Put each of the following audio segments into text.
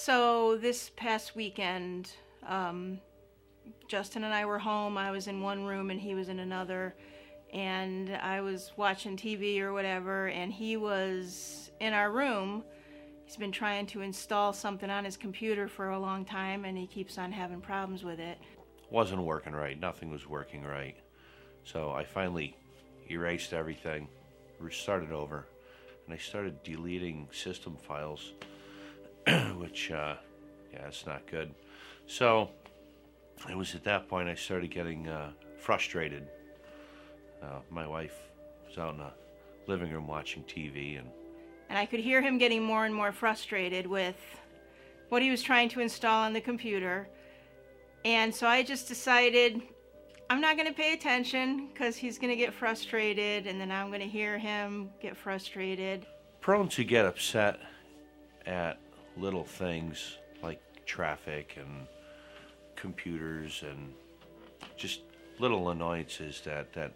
So this past weekend, um, Justin and I were home. I was in one room and he was in another. And I was watching TV or whatever, and he was in our room. He's been trying to install something on his computer for a long time, and he keeps on having problems with it. Wasn't working right. Nothing was working right. So I finally erased everything, restarted over, and I started deleting system files, which, uh, yeah, it's not good. So it was at that point I started getting uh, frustrated. Uh, my wife was out in the living room watching TV, and And I could hear him getting more and more frustrated with what he was trying to install on the computer. And so I just decided I'm not going to pay attention because he's going to get frustrated, and then I'm going to hear him get frustrated. prone to get upset at little things like traffic and computers and just little annoyances that, that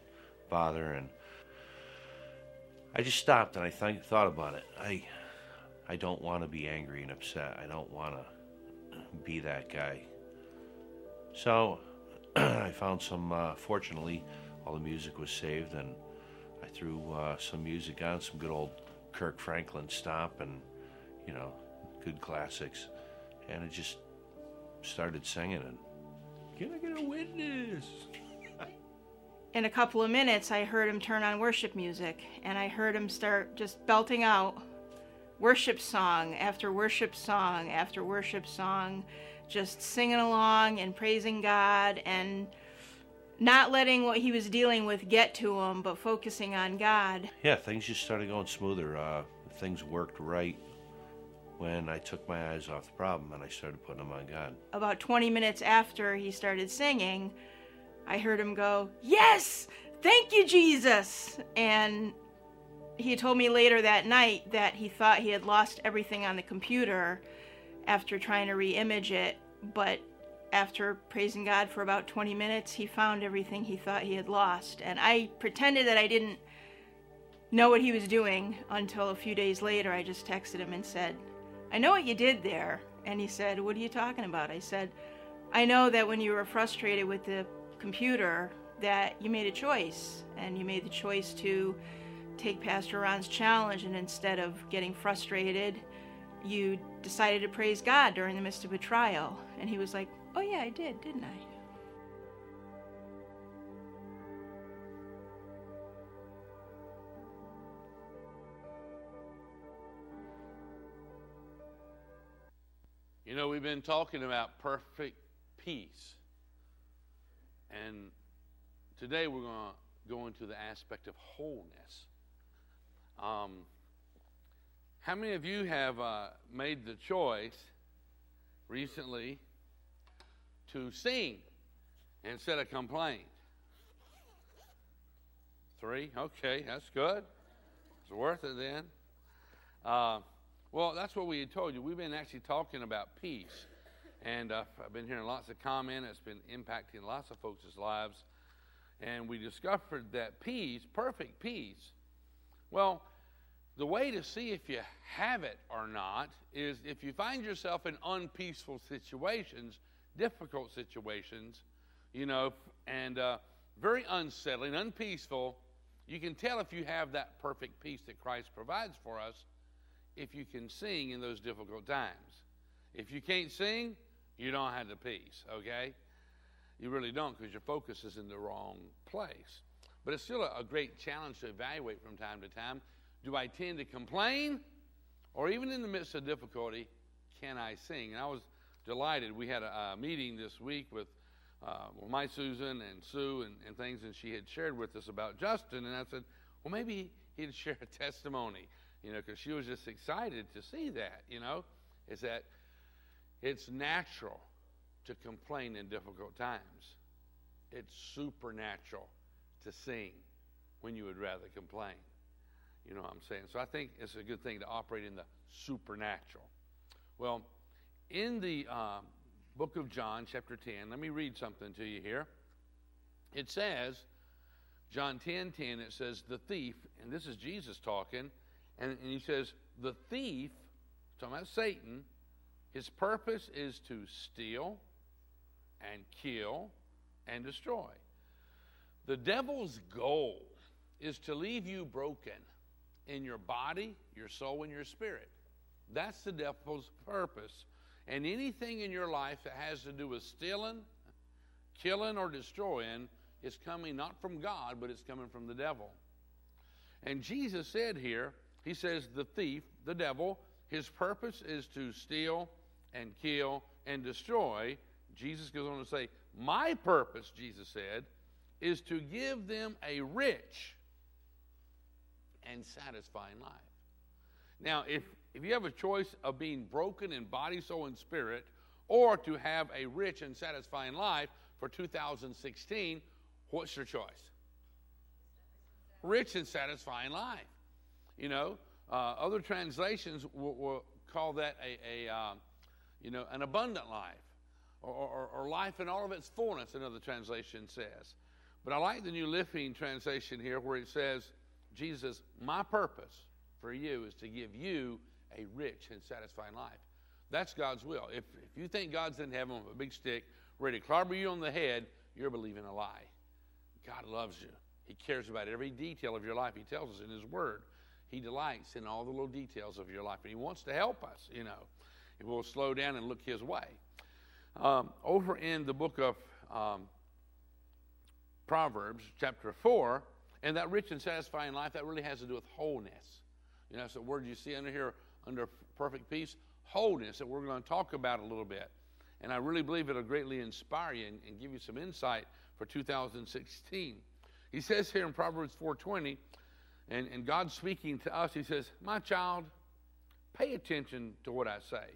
bother and I just stopped and I th- thought about it. I I don't want to be angry and upset. I don't want to be that guy. So I found some. Uh, fortunately, all the music was saved, and I threw uh, some music on, some good old Kirk Franklin stomp, and you know, good classics, and I just started singing. And can I get a witness? In a couple of minutes, I heard him turn on worship music, and I heard him start just belting out worship song after worship song after worship song, just singing along and praising God and not letting what he was dealing with get to him, but focusing on God. Yeah, things just started going smoother. Uh, things worked right when I took my eyes off the problem and I started putting them on God. About 20 minutes after he started singing, I heard him go, Yes! Thank you, Jesus! And he told me later that night that he thought he had lost everything on the computer after trying to re image it, but after praising God for about 20 minutes, he found everything he thought he had lost. And I pretended that I didn't know what he was doing until a few days later. I just texted him and said, I know what you did there. And he said, What are you talking about? I said, I know that when you were frustrated with the computer, that you made a choice. And you made the choice to take Pastor Ron's challenge, and instead of getting frustrated, you decided to praise God during the midst of a trial. And he was like, Oh, yeah, I did, didn't I? You know, we've been talking about perfect peace. And today we're going to go into the aspect of wholeness. Um, how many of you have uh, made the choice recently to sing instead of complain? Three? Okay, that's good. It's worth it then. Uh, well, that's what we had told you. We've been actually talking about peace. And uh, I've been hearing lots of comment. It's been impacting lots of folks' lives. And we discovered that peace, perfect peace, well, the way to see if you have it or not is if you find yourself in unpeaceful situations, difficult situations, you know, and uh, very unsettling, unpeaceful, you can tell if you have that perfect peace that Christ provides for us if you can sing in those difficult times. If you can't sing, you don't have the peace, okay? You really don't because your focus is in the wrong place. But it's still a, a great challenge to evaluate from time to time. Do I tend to complain? Or even in the midst of difficulty, can I sing? And I was delighted. We had a, a meeting this week with uh, well, my Susan and Sue and, and things, and she had shared with us about Justin. And I said, well, maybe he'd share a testimony you know, because she was just excited to see that, you know, is that it's natural to complain in difficult times. It's supernatural to sing when you would rather complain. You know what I'm saying? So I think it's a good thing to operate in the supernatural. Well, in the um, book of John, chapter 10, let me read something to you here. It says, John 10 10, it says, the thief, and this is Jesus talking, and, and he says, the thief, talking about Satan, His purpose is to steal and kill and destroy. The devil's goal is to leave you broken in your body, your soul, and your spirit. That's the devil's purpose. And anything in your life that has to do with stealing, killing, or destroying is coming not from God, but it's coming from the devil. And Jesus said here, He says, the thief, the devil, his purpose is to steal and kill and destroy. Jesus goes on to say, My purpose, Jesus said, is to give them a rich and satisfying life. Now, if, if you have a choice of being broken in body, soul, and spirit, or to have a rich and satisfying life for 2016, what's your choice? Rich and satisfying life. You know, uh, other translations will, will, call that a, a uh, you know, an abundant life, or, or, or life in all of its fullness. Another translation says. But I like the New Living Translation here, where it says, Jesus, my purpose for you is to give you a rich and satisfying life. That's God's will. If, if you think God's in heaven with a big stick, ready to clobber you on the head, you're believing a lie. God loves you. He cares about every detail of your life. He tells us in His Word. He delights in all the little details of your life, and He wants to help us, you know, if we'll slow down and look His way. Um, over in the book of um, Proverbs, chapter 4, and that rich and satisfying life, that really has to do with wholeness. You know, that's the word you see under here, under perfect peace, wholeness, that we're going to talk about a little bit. And I really believe it'll greatly inspire you and, and give you some insight for 2016. He says here in Proverbs 4.20, and, and God speaking to us, he says, My child, pay attention to what I say.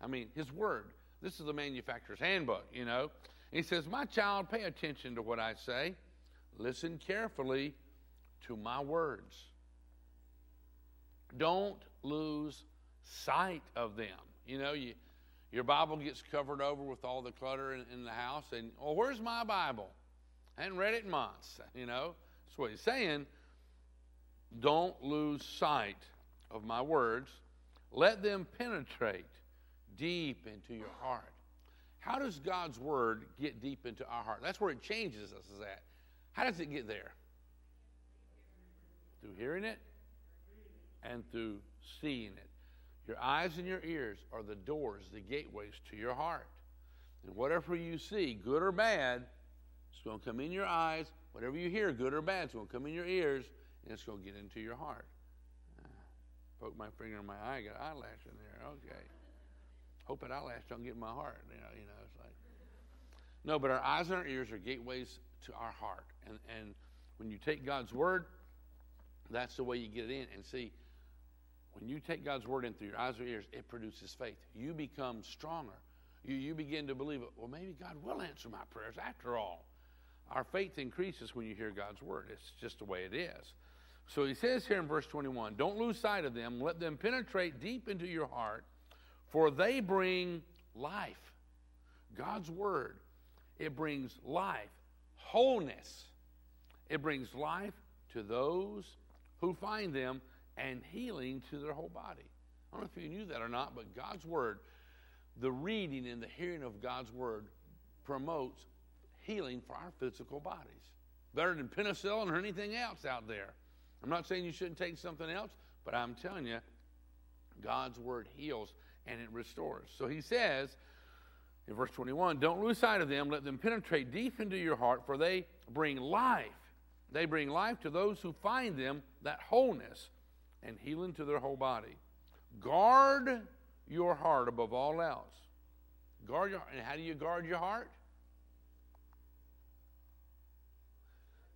I mean, his word. This is the manufacturer's handbook, you know. He says, My child, pay attention to what I say. Listen carefully to my words. Don't lose sight of them. You know, you, your Bible gets covered over with all the clutter in, in the house, and, well, where's my Bible? I hadn't read it in months. You know, that's what he's saying. Don't lose sight of my words. Let them penetrate deep into your heart. How does God's word get deep into our heart? That's where it changes us, is that. How does it get there? Through hearing it and through seeing it. Your eyes and your ears are the doors, the gateways to your heart. And whatever you see, good or bad, it's going to come in your eyes. Whatever you hear, good or bad, it's going to come in your ears, and it's going to get into your heart. Uh, poke my finger in my eye, I got eyelash in there. Okay. Hope that eyelash don't get in my heart. You know, you know, it's like no, but our eyes and our ears are gateways to our heart, and and when you take God's word, that's the way you get it in. And see, when you take God's word in through your eyes or ears, it produces faith. You become stronger. You, you begin to believe, well, maybe God will answer my prayers after all. Our faith increases when you hear God's word. It's just the way it is. So he says here in verse 21 Don't lose sight of them. Let them penetrate deep into your heart, for they bring life. God's word, it brings life, wholeness. It brings life to those who find them and healing to their whole body. I don't know if you knew that or not, but God's word, the reading and the hearing of God's word promotes healing for our physical bodies. Better than penicillin or anything else out there. I'm not saying you shouldn't take something else, but I'm telling you, God's word heals and it restores. So he says in verse 21 Don't lose sight of them, let them penetrate deep into your heart, for they bring life. They bring life to those who find them, that wholeness and healing to their whole body. Guard your heart above all else. Guard your and how do you guard your heart?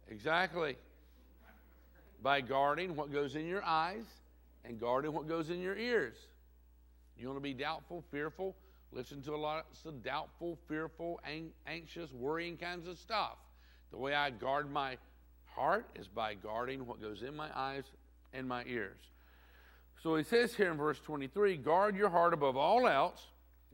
Exactly. By guarding what goes in your eyes and guarding what goes in your ears. You want to be doubtful, fearful, listen to a lot of doubtful, fearful, anxious, worrying kinds of stuff. The way I guard my heart is by guarding what goes in my eyes and my ears. So he says here in verse 23 guard your heart above all else.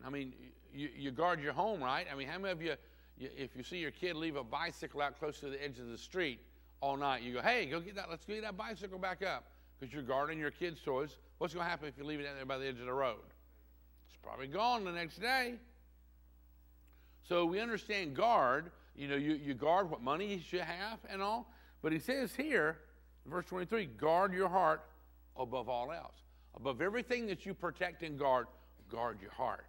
I mean, you, you guard your home, right? I mean, how many of you if you see your kid leave a bicycle out close to the edge of the street all night, you go, hey, go get that, let's get that bicycle back up because you're guarding your kid's toys. What's going to happen if you leave it out there by the edge of the road? It's probably gone the next day. So we understand guard. You know, you, you guard what money you should have and all. But he says here, verse 23, guard your heart above all else. Above everything that you protect and guard, guard your heart.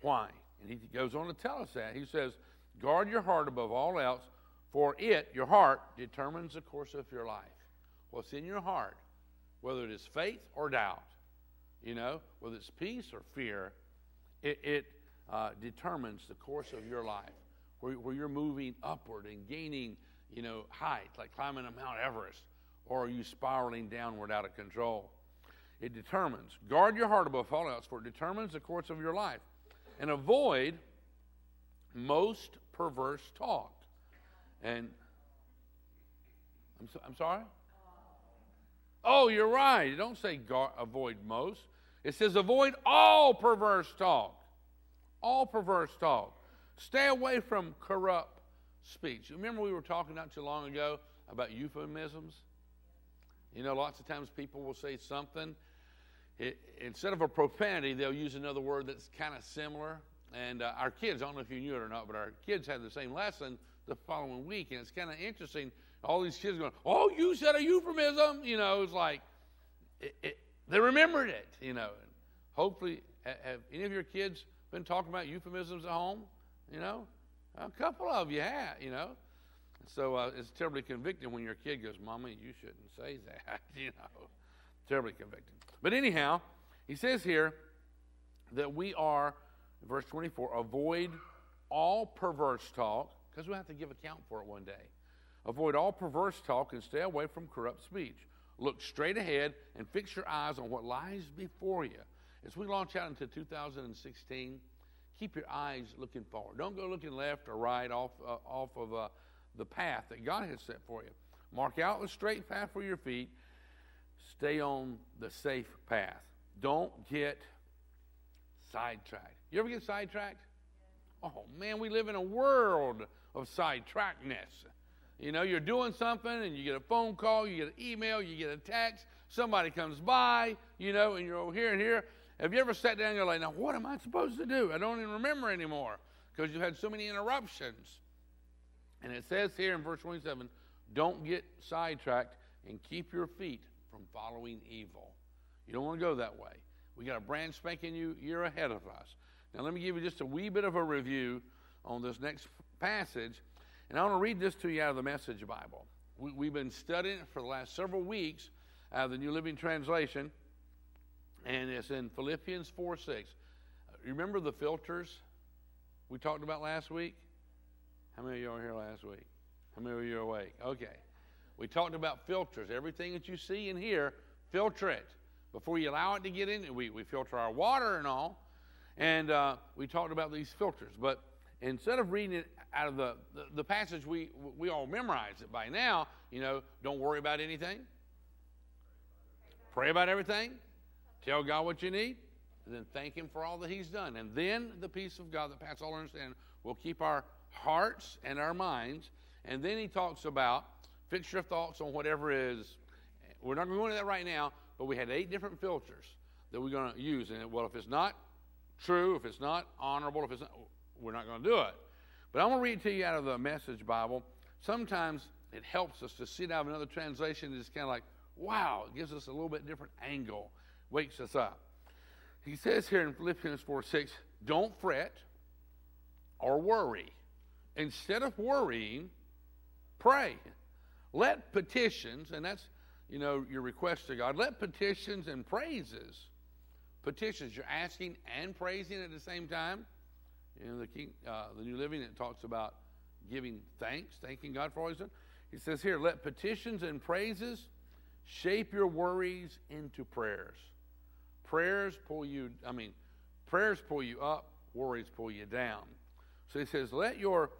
Why? And he goes on to tell us that. He says, guard your heart above all else, for it, your heart, determines the course of your life. What's in your heart, whether it is faith or doubt, you know, whether it's peace or fear, it, it uh, determines the course of your life, where, where you're moving upward and gaining, you know, height, like climbing a Mount Everest, or are you spiraling downward out of control? It determines. Guard your heart above all else, for it determines the course of your life. And avoid most perverse talk. And I'm, so, I'm sorry? Oh, you're right. Don't say guard, avoid most. It says avoid all perverse talk. All perverse talk. Stay away from corrupt speech. Remember we were talking not too long ago about euphemisms? You know, lots of times people will say something. It, instead of a profanity, they'll use another word that's kind of similar. And uh, our kids, I don't know if you knew it or not, but our kids had the same lesson the following week. And it's kind of interesting. All these kids going, Oh, you said a euphemism. You know, it's like, it, it, they remembered it, you know. And Hopefully, have any of your kids been talking about euphemisms at home? You know, a couple of you have, you know. So uh, it's terribly convicting when your kid goes, Mommy, you shouldn't say that, you know. Terribly convicting. But anyhow, he says here that we are, verse 24, avoid all perverse talk, because we have to give account for it one day. Avoid all perverse talk and stay away from corrupt speech. Look straight ahead and fix your eyes on what lies before you. As we launch out into 2016, keep your eyes looking forward. Don't go looking left or right off, uh, off of uh, the path that God has set for you. Mark out the straight path for your feet. Stay on the safe path. Don't get sidetracked. You ever get sidetracked? Oh man, we live in a world of sidetrackness. You know, you're doing something and you get a phone call, you get an email, you get a text, somebody comes by, you know, and you're over here and here. Have you ever sat down and you're like, now what am I supposed to do? I don't even remember anymore because you've had so many interruptions. And it says here in verse 27 don't get sidetracked and keep your feet from following evil. You don't want to go that way. We got a brand spanking new year ahead of us. Now, let me give you just a wee bit of a review on this next passage. And I want to read this to you out of the Message Bible. We, have been studying it for the last several weeks out of the New Living Translation, and it's in Philippians 4 6. Remember the filters we talked about last week? How many of you were here last week? How many of you are awake? Okay. We talked about filters. Everything that you see and hear, filter it. Before you allow it to get in, we, we filter our water and all. And uh, we talked about these filters. But instead of reading it out of the, the, the passage, we, we all memorize it by now. You know, don't worry about anything. Pray about everything. Tell God what you need. And then thank Him for all that He's done. And then the peace of God that passes all understanding will keep our hearts and our minds. And then he talks about fix your thoughts on whatever is. We're not going to go into that right now, but we had eight different filters that we're going to use. And well, if it's not true, if it's not honorable, if it's not, we're not going to do it. But I'm going to read to you out of the Message Bible. Sometimes it helps us to see out of another translation. It's kind of like, wow, it gives us a little bit different angle, wakes us up. He says here in Philippians 4 6, don't fret or worry. Instead of worrying, pray. Let petitions, and that's, you know, your request to God, let petitions and praises, petitions, you're asking and praising at the same time. Know, the, King, uh, the New Living, it talks about giving thanks, thanking God for all he's done. He says here, let petitions and praises shape your worries into prayers. Prayers pull you, I mean, prayers pull you up, worries pull you down. So he says, let your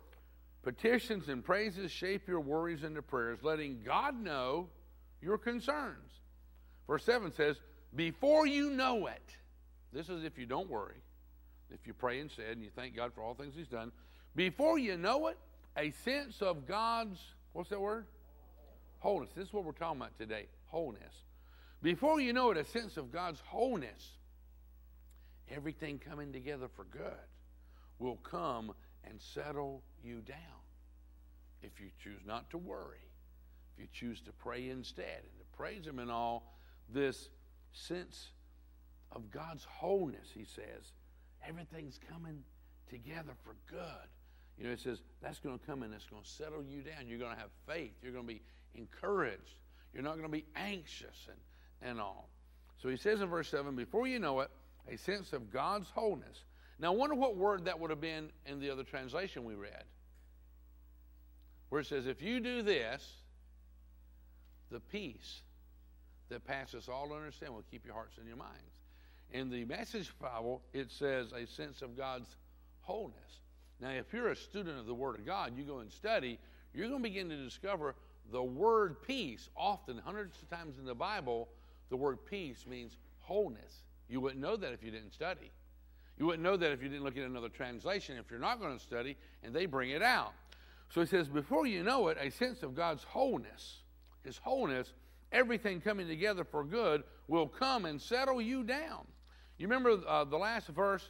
Petitions and praises shape your worries into prayers, letting God know your concerns. Verse 7 says, Before you know it, this is if you don't worry, if you pray instead and you thank God for all things He's done, before you know it, a sense of God's, what's that word? Wholeness. This is what we're talking about today wholeness. Before you know it, a sense of God's wholeness everything coming together for good will come and settle you down if you choose not to worry, if you choose to pray instead and to praise Him in all this sense of God's wholeness, He says. Everything's coming together for good. You know, it says that's going to come and it's going to settle you down. You're going to have faith. You're going to be encouraged. You're not going to be anxious and, and all. So he says in verse 7 before you know it, a sense of God's wholeness. Now, I wonder what word that would have been in the other translation we read. Where it says, if you do this, the peace that passes all understanding will keep your hearts and your minds. In the Message Bible, it says a sense of God's wholeness. Now, if you're a student of the Word of God, you go and study, you're going to begin to discover the word peace. Often, hundreds of times in the Bible, the word peace means wholeness. You wouldn't know that if you didn't study. You wouldn't know that if you didn't look at another translation, if you're not going to study, and they bring it out. So he says, before you know it, a sense of God's wholeness, his wholeness, everything coming together for good, will come and settle you down. You remember uh, the last verse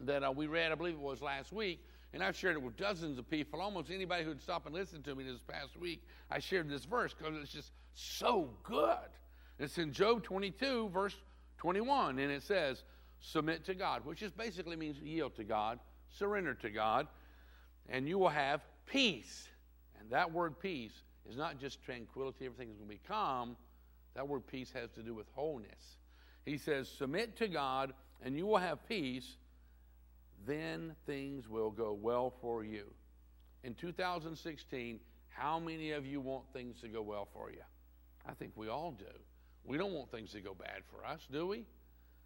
that uh, we read, I believe it was last week, and I've shared it with dozens of people. Almost anybody who'd stop and listen to me this past week, I shared this verse because it's just so good. It's in Job 22, verse 21, and it says, Submit to God, which just basically means yield to God, surrender to God, and you will have peace. And that word peace is not just tranquility, everything is going to be calm. That word peace has to do with wholeness. He says, Submit to God, and you will have peace then things will go well for you. In 2016, how many of you want things to go well for you? I think we all do. We don't want things to go bad for us, do we?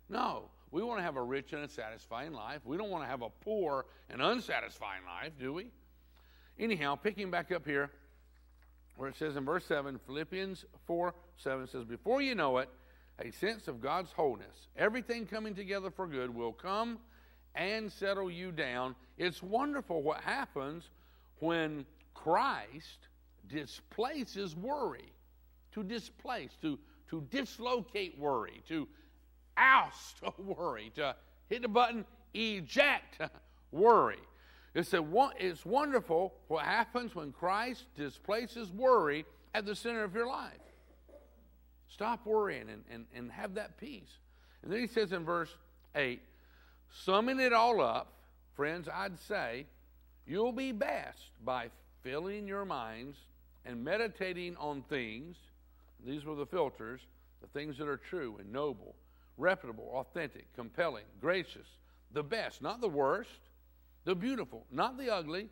No. We want to have a rich and a satisfying life. We don't want to have a poor and unsatisfying life, do we? Anyhow, picking back up here, where it says in verse 7, Philippians 4 7 says, Before you know it, a sense of God's wholeness, everything coming together for good, will come and settle you down. It's wonderful what happens when Christ displaces worry. To displace, to, to dislocate worry, to oust worry, to hit the button, eject worry. It's, a, it's wonderful what happens when Christ displaces worry at the center of your life. Stop worrying and, and, and have that peace. And then he says in verse 8, Summing it all up, friends, I'd say you'll be best by filling your minds and meditating on things. These were the filters the things that are true and noble, reputable, authentic, compelling, gracious, the best, not the worst, the beautiful, not the ugly,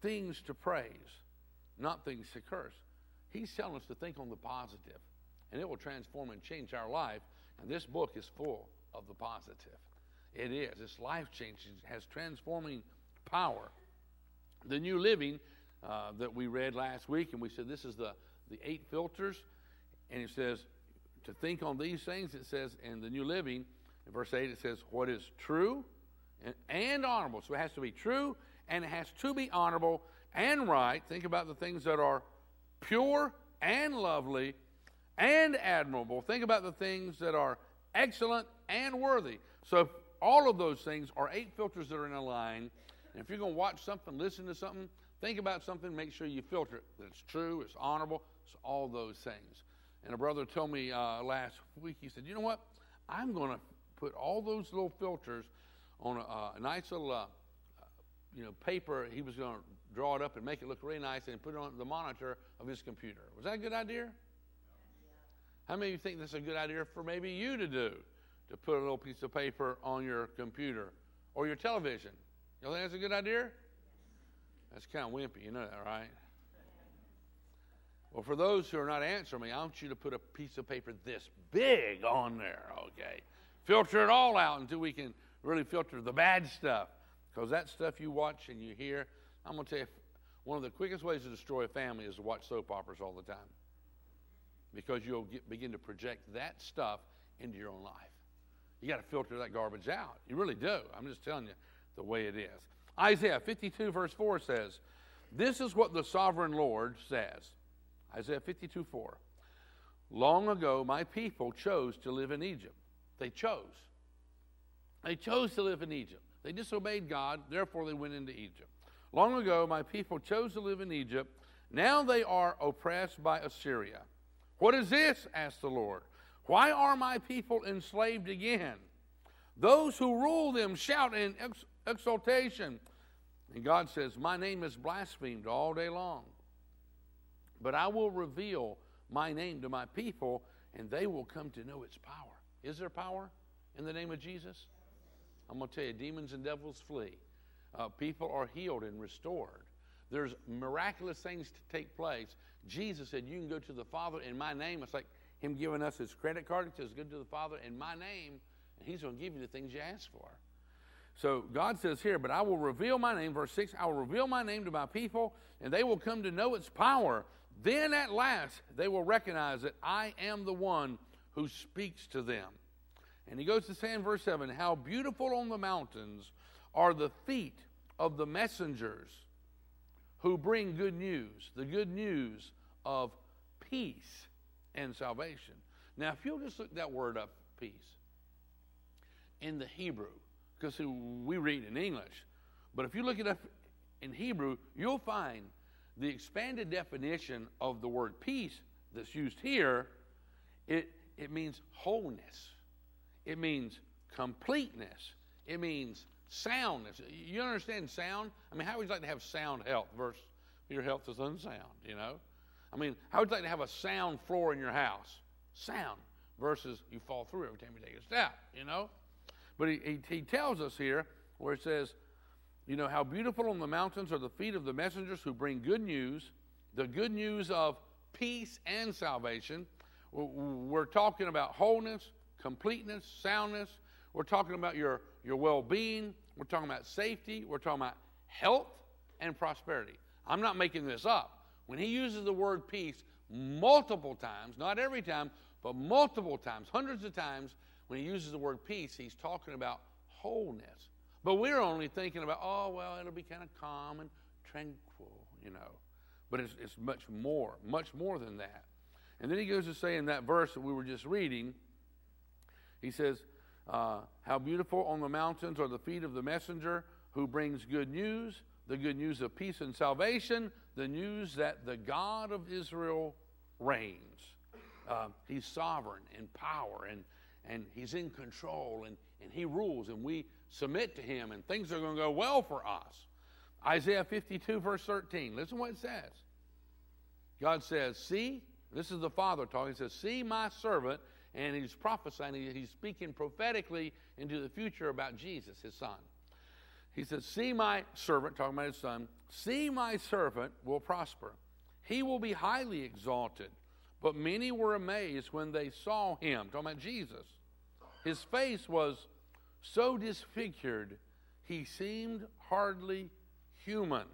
things to praise, not things to curse. He's telling us to think on the positive, and it will transform and change our life. And this book is full of the positive. It is. It's life changing, has transforming power. The New Living uh, that we read last week, and we said this is the, the eight filters, and it says to think on these things. It says in the New Living, in verse 8, it says, What is true and, and honorable. So it has to be true, and it has to be honorable and right. Think about the things that are pure and lovely and admirable. Think about the things that are excellent and worthy. So all of those things are eight filters that are in a line. And if you're going to watch something, listen to something, think about something, make sure you filter it. That it's true, it's honorable, it's all those things. And a brother told me uh, last week, he said, You know what? I'm going to put all those little filters on a, uh, a nice little uh, you know, paper. He was going to draw it up and make it look really nice and put it on the monitor of his computer. Was that a good idea? How many of you think that's a good idea for maybe you to do? to put a little piece of paper on your computer or your television. You think that's a good idea? That's kind of wimpy, you know that, right? Well, for those who are not answering me, I want you to put a piece of paper this big on there, okay? Filter it all out until we can really filter the bad stuff. Because that stuff you watch and you hear, I'm going to tell you, one of the quickest ways to destroy a family is to watch soap operas all the time. Because you'll get, begin to project that stuff into your own life. You got to filter that garbage out. You really do. I'm just telling you the way it is. Isaiah 52, verse 4 says, This is what the sovereign Lord says. Isaiah 52, 4. Long ago, my people chose to live in Egypt. They chose. They chose to live in Egypt. They disobeyed God, therefore they went into Egypt. Long ago, my people chose to live in Egypt. Now they are oppressed by Assyria. What is this? asked the Lord. Why are my people enslaved again? Those who rule them shout in ex- exultation. And God says, My name is blasphemed all day long. But I will reveal my name to my people, and they will come to know its power. Is there power in the name of Jesus? I'm going to tell you, demons and devils flee. Uh, people are healed and restored. There's miraculous things to take place. Jesus said, You can go to the Father in my name. It's like Him giving us His credit card. He says, Go to the Father in my name, and He's going to give you the things you ask for. So God says here, But I will reveal my name, verse 6 I will reveal my name to my people, and they will come to know its power. Then at last they will recognize that I am the one who speaks to them. And he goes to say in verse 7 How beautiful on the mountains are the feet of the messengers who bring good news, the good news of peace and salvation. Now, if you'll just look that word up, peace, in the Hebrew, because we read in English, but if you look it up in Hebrew, you'll find the expanded definition of the word peace that's used here. It, it means wholeness, it means completeness, it means soundness. You understand sound? I mean, how would you like to have sound health versus your health is unsound, you know? I mean, how would you like to have a sound floor in your house? Sound versus you fall through every time you take a step, you know? But he, he, he tells us here where it says, you know, how beautiful on the mountains are the feet of the messengers who bring good news, the good news of peace and salvation. We're talking about wholeness, completeness, soundness. We're talking about your your well being, we're talking about safety, we're talking about health and prosperity. I'm not making this up. When he uses the word peace multiple times, not every time, but multiple times, hundreds of times, when he uses the word peace, he's talking about wholeness. But we're only thinking about, oh, well, it'll be kind of calm and tranquil, you know. But it's, it's much more, much more than that. And then he goes to say in that verse that we were just reading, he says, uh, how beautiful on the mountains are the feet of the messenger who brings good news, the good news of peace and salvation, the news that the God of Israel reigns. Uh, he's sovereign in power and, and he's in control and, and he rules and we submit to him and things are going to go well for us. Isaiah 52, verse 13. Listen what it says. God says, See, this is the Father talking. He says, See my servant and he's prophesying, he's speaking prophetically into the future about Jesus, his son. He says, See my servant, talking about his son, see my servant will prosper. He will be highly exalted. But many were amazed when they saw him, talking about Jesus. His face was so disfigured, he seemed hardly human.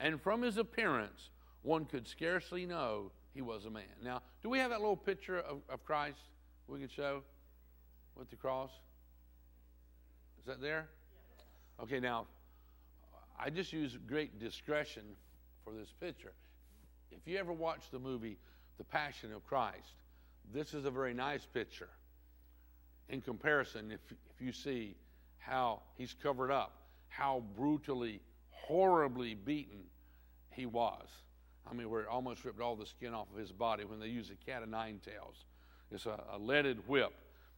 And from his appearance, one could scarcely know he was a man. Now, do we have that little picture of, of Christ we can show with the cross? That there? Okay, now, I just use great discretion for this picture. If you ever watch the movie The Passion of Christ, this is a very nice picture. In comparison, if, if you see how he's covered up, how brutally, horribly beaten he was. I mean, where it almost ripped all the skin off of his body when they used a cat of nine tails. It's a, a leaded whip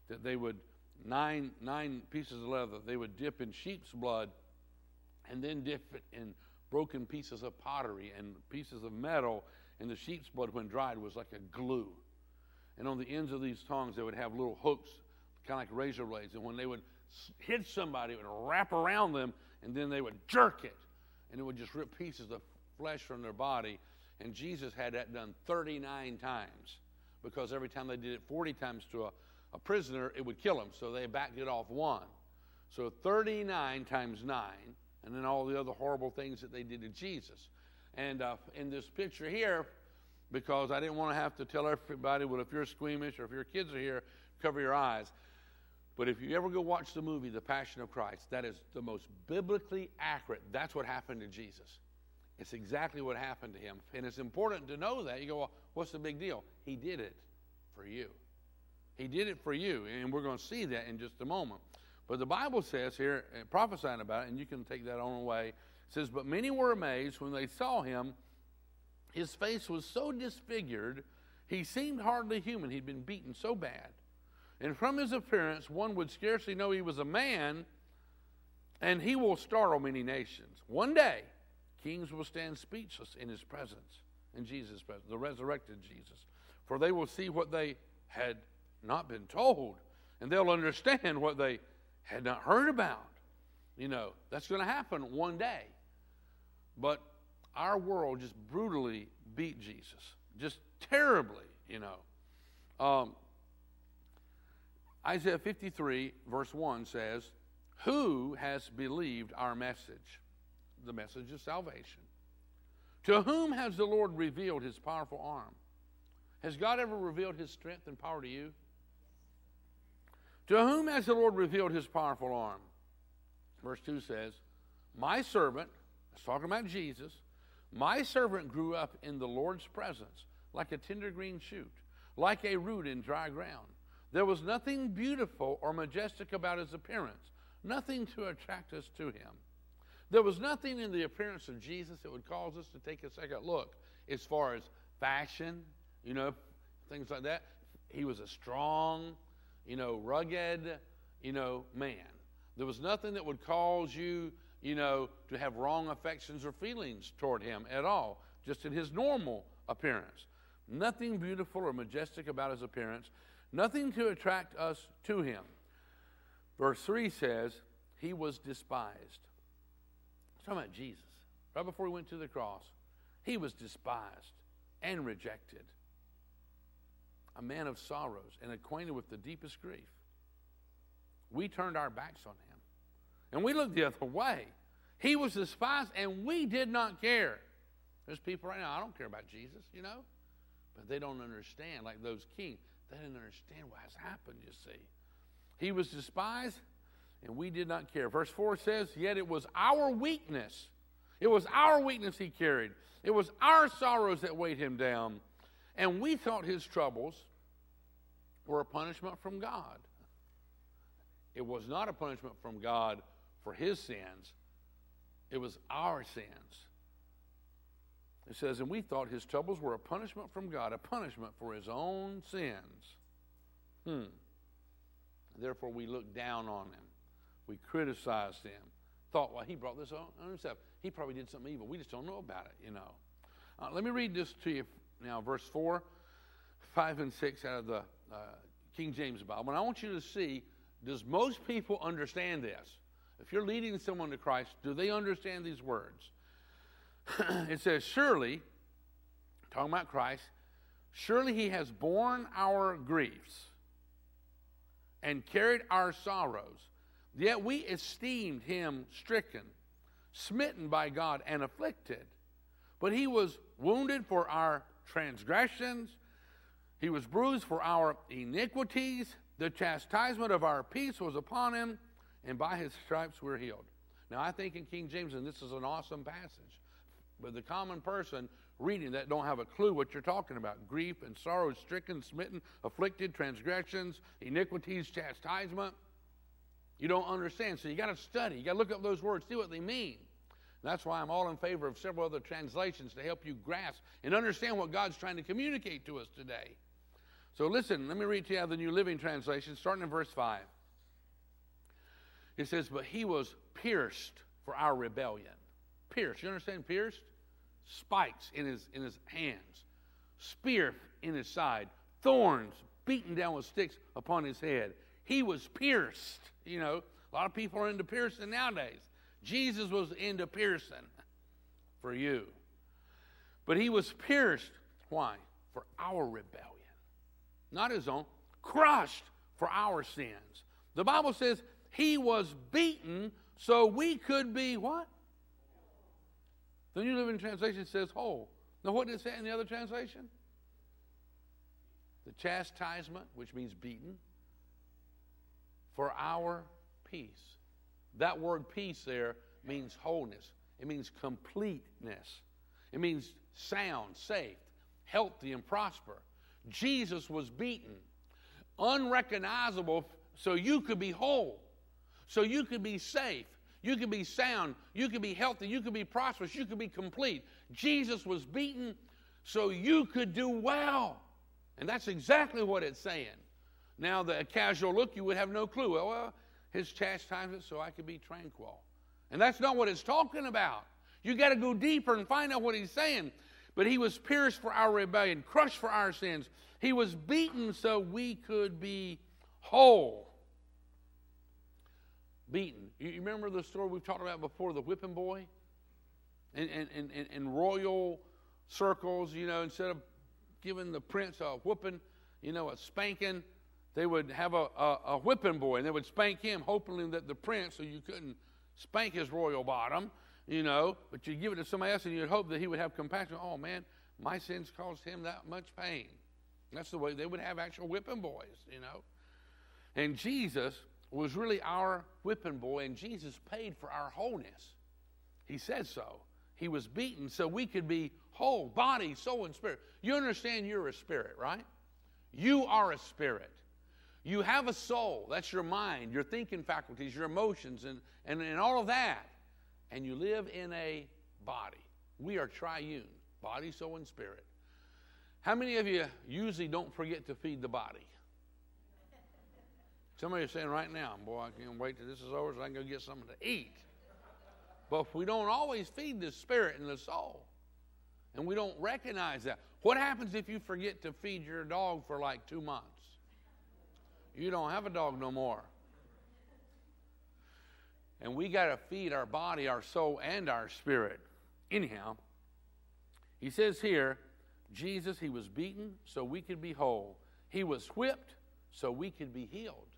that they would, nine, nine pieces of leather, they would dip in sheep's blood and then dip it in broken pieces of pottery and pieces of metal. And the sheep's blood, when dried, was like a glue. And on the ends of these tongs, they would have little hooks, kind of like razor blades. And when they would hit somebody, it would wrap around them, and then they would jerk it. And it would just rip pieces of flesh from their body and Jesus had that done 39 times because every time they did it 40 times to a, a prisoner, it would kill him. So they backed it off one. So 39 times 9, and then all the other horrible things that they did to Jesus. And uh, in this picture here, because I didn't want to have to tell everybody, well, if you're squeamish or if your kids are here, cover your eyes. But if you ever go watch the movie, The Passion of Christ, that is the most biblically accurate. That's what happened to Jesus. It's exactly what happened to him. And it's important to know that. You go, well, what's the big deal? He did it for you. He did it for you, and we're going to see that in just a moment. But the Bible says here, uh, prophesying about it, and you can take that on away. It says, But many were amazed when they saw him. His face was so disfigured, he seemed hardly human. He'd been beaten so bad. And from his appearance, one would scarcely know he was a man, and he will startle many nations. One day, kings will stand speechless in his presence, in Jesus' presence, the resurrected Jesus. For they will see what they had not been told, and they'll understand what they had not heard about. You know, that's going to happen one day. But our world just brutally beat Jesus, just terribly, you know. Um, Isaiah 53, verse 1 says, Who has believed our message? The message of salvation. To whom has the Lord revealed his powerful arm? Has God ever revealed his strength and power to you? To whom has the Lord revealed his powerful arm? Verse 2 says, My servant, it's talking about Jesus, my servant grew up in the Lord's presence like a tender green shoot, like a root in dry ground. There was nothing beautiful or majestic about his appearance, nothing to attract us to him. There was nothing in the appearance of Jesus that would cause us to take a second look as far as fashion, you know, things like that. He was a strong, you know, rugged, you know, man. There was nothing that would cause you, you know, to have wrong affections or feelings toward him at all, just in his normal appearance. Nothing beautiful or majestic about his appearance, nothing to attract us to him. Verse 3 says, He was despised. It's talking about Jesus. Right before he went to the cross, he was despised and rejected a man of sorrows and acquainted with the deepest grief. We turned our backs on him and we looked the other way. He was despised and we did not care. There's people right now, I don't care about Jesus, you know, but they don't understand, like those kings. They didn't understand what has happened, you see. He was despised and we did not care. Verse 4 says, Yet it was our weakness. It was our weakness he carried. It was our sorrows that weighed him down. And we thought his troubles were a punishment from God. It was not a punishment from God for his sins, it was our sins. It says, and we thought his troubles were a punishment from God, a punishment for his own sins. Hmm. Therefore, we looked down on him. We criticized him. Thought, well, he brought this on himself. He probably did something evil. We just don't know about it, you know. Uh, let me read this to you now, verse 4, 5, and 6 out of the uh, King James Bible. And I want you to see does most people understand this? If you're leading someone to Christ, do they understand these words? it says, Surely, talking about Christ, surely he has borne our griefs and carried our sorrows. Yet we esteemed him stricken, smitten by God, and afflicted. But he was wounded for our transgressions, he was bruised for our iniquities. The chastisement of our peace was upon him, and by his stripes we're healed. Now, I think in King James, and this is an awesome passage, but the common person reading that don't have a clue what you're talking about. Grief and sorrow, stricken, smitten, afflicted, transgressions, iniquities, chastisement. You don't understand. So you got to study. You got to look up those words, see what they mean. That's why I'm all in favor of several other translations to help you grasp and understand what God's trying to communicate to us today. So listen, let me read to you the New Living Translation, starting in verse 5. It says, But he was pierced for our rebellion. Pierced. You understand pierced? Spikes in his, in his hands, spear in his side, thorns beaten down with sticks upon his head. He was pierced. You know, a lot of people are into piercing nowadays. Jesus was into piercing for you. But he was pierced. Why? For our rebellion not his own, crushed for our sins. The Bible says he was beaten so we could be what? The New Living Translation says whole. Now, what did it say in the other translation? The chastisement, which means beaten, for our peace. That word peace there means wholeness, it means completeness, it means sound, safe, healthy, and prosper. Jesus was beaten. unrecognizable so you could be whole, so you could be safe, you could be sound, you could be healthy, you could be prosperous, you could be complete. Jesus was beaten so you could do well. And that's exactly what it's saying. Now, the casual look, you would have no clue. Well, his chastisement so I could be tranquil. And that's not what it's talking about. You got to go deeper and find out what he's saying. But he was pierced for our rebellion, crushed for our sins. He was beaten so we could be whole. Beaten. You remember the story we've talked about before, the whipping boy? In, in, in, in royal circles, you know, instead of giving the prince a whooping, you know, a spanking, they would have a, a, a whipping boy and they would spank him, hoping that the prince, so you couldn't spank his royal bottom, you know, but you give it to somebody else and you'd hope that he would have compassion. Oh man, my sins caused him that much pain. That's the way they would have actual whipping boys, you know. And Jesus was really our whipping boy, and Jesus paid for our wholeness. He said so. He was beaten so we could be whole, body, soul, and spirit. You understand you're a spirit, right? You are a spirit. You have a soul. That's your mind, your thinking faculties, your emotions, and, and, and all of that and you live in a body. We are triune body, soul, and spirit. How many of you usually don't forget to feed the body? Somebody is saying right now, boy, I can't wait till this is over so I can go get something to eat. But we don't always feed the spirit and the soul. And we don't recognize that. What happens if you forget to feed your dog for like two months? You don't have a dog no more. And we got to feed our body, our soul, and our spirit. Anyhow, he says here, Jesus, he was beaten so we could be whole. He was whipped so we could be healed.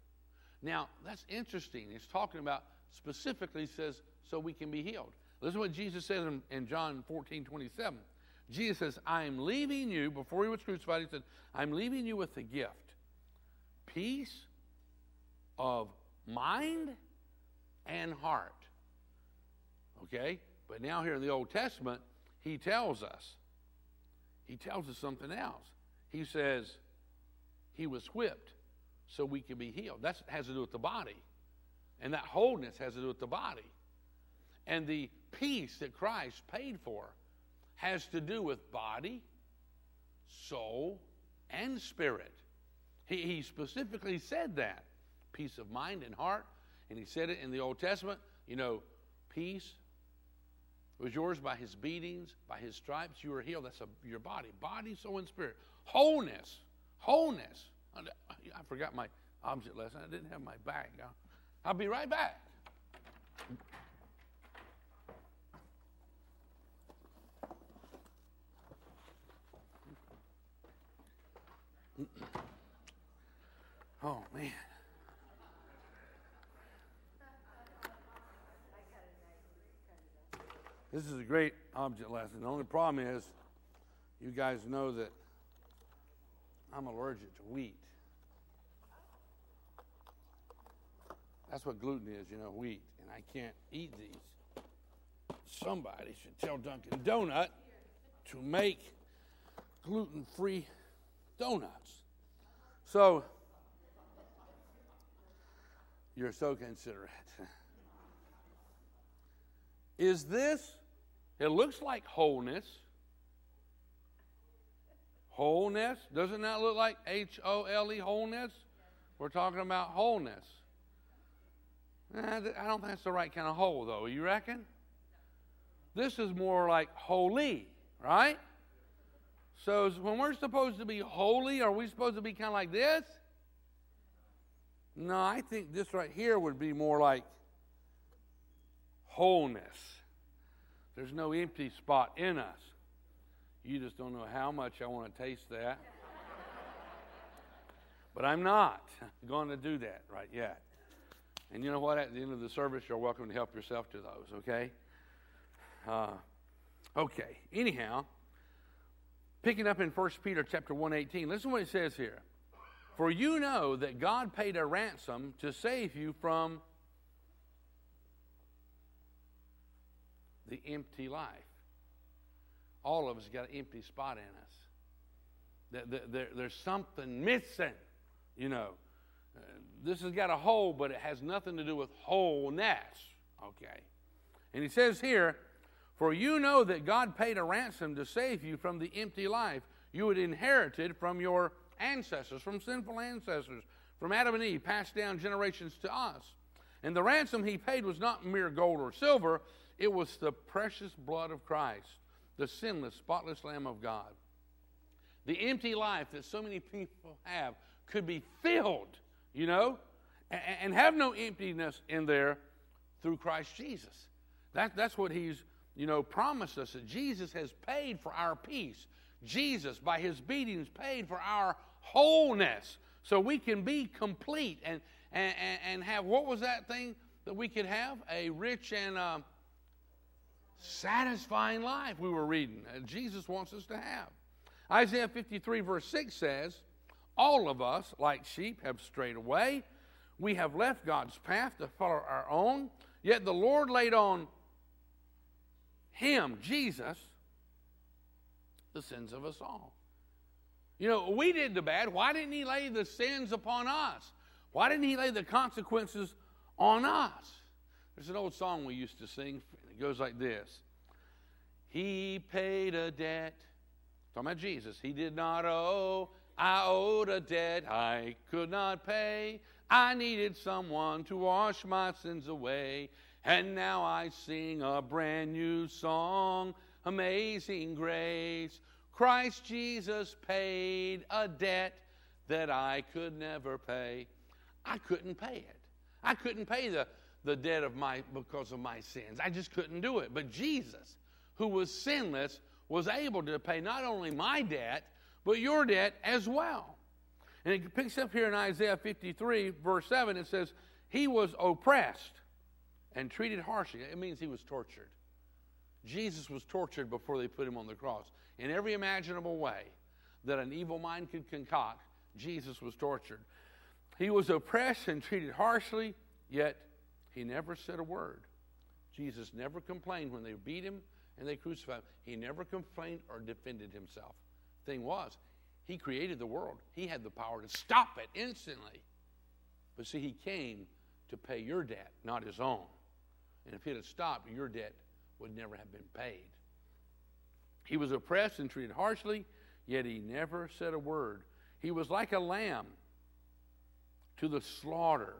Now, that's interesting. He's talking about specifically says, so we can be healed. Listen to what Jesus says in, in John 14, 27. Jesus says, I am leaving you, before he was crucified, he said, I'm leaving you with a gift peace of mind and heart. Okay? But now, here in the Old Testament, he tells us, he tells us something else. He says, he was whipped so we can be healed. That has to do with the body. And that wholeness has to do with the body. And the peace that Christ paid for has to do with body, soul, and spirit. He, he specifically said that peace of mind and heart and he said it in the Old Testament, you know, peace was yours by his beatings, by his stripes, you were healed. That's a, your body, body, soul, and spirit. Wholeness, wholeness. Uh, I forgot my object lesson. I didn't have my bag. I'll be right back. Oh, man. This is a great object lesson. The only problem is, you guys know that I'm allergic to wheat. That's what gluten is, you know, wheat. And I can't eat these. Somebody should tell Dunkin' Donut to make gluten free donuts. So, you're so considerate. Is this it looks like wholeness. Wholeness. Doesn't that look like H O L E, wholeness? We're talking about wholeness. Eh, I don't think that's the right kind of whole, though. You reckon? This is more like holy, right? So when we're supposed to be holy, are we supposed to be kind of like this? No, I think this right here would be more like wholeness. There's no empty spot in us. You just don't know how much I want to taste that. but I'm not going to do that right yet. And you know what? At the end of the service, you're welcome to help yourself to those, okay? Uh, okay. Anyhow, picking up in 1 Peter chapter 118, listen to what it says here. For you know that God paid a ransom to save you from the empty life. All of us got an empty spot in us. There, there, there's something missing. You know, uh, this has got a hole, but it has nothing to do with wholeness. Okay. And he says here, For you know that God paid a ransom to save you from the empty life you had inherited from your ancestors, from sinful ancestors, from Adam and Eve, passed down generations to us. And the ransom he paid was not mere gold or silver, it was the precious blood of Christ, the sinless, spotless Lamb of God. The empty life that so many people have could be filled, you know, and, have no emptiness in there through Christ Jesus. That, that's what he's, you know, promised us that Jesus has paid for our peace. Jesus, by his beatings, paid for our wholeness so we can be complete and, and, and have what was that thing that we could have? A rich and uh, satisfying life we were reading. Jesus wants us to have. Isaiah 53, verse 6 says, All of us, like sheep, have strayed away. We have left God's path to follow our own. Yet the Lord laid on him, Jesus, the sins of us all. You know, we did the bad. Why didn't he lay the sins upon us? Why didn't he lay the consequences on us? There's an old song we used to sing. It goes like this He paid a debt. Talking about Jesus. He did not owe. I owed a debt I could not pay. I needed someone to wash my sins away. And now I sing a brand new song, Amazing Grace. Christ Jesus paid a debt that I could never pay. I couldn't pay it. I couldn't pay the, the debt of my because of my sins. I just couldn't do it. But Jesus, who was sinless, was able to pay not only my debt, but your debt as well. And it picks up here in Isaiah 53, verse 7, it says, He was oppressed and treated harshly. It means he was tortured. Jesus was tortured before they put him on the cross. In every imaginable way that an evil mind could concoct, Jesus was tortured. He was oppressed and treated harshly, yet he never said a word. Jesus never complained when they beat him and they crucified him. He never complained or defended himself. Thing was, he created the world. He had the power to stop it instantly. But see, he came to pay your debt, not his own. And if he had stopped, your debt would never have been paid. He was oppressed and treated harshly, yet he never said a word. He was like a lamb to the slaughter.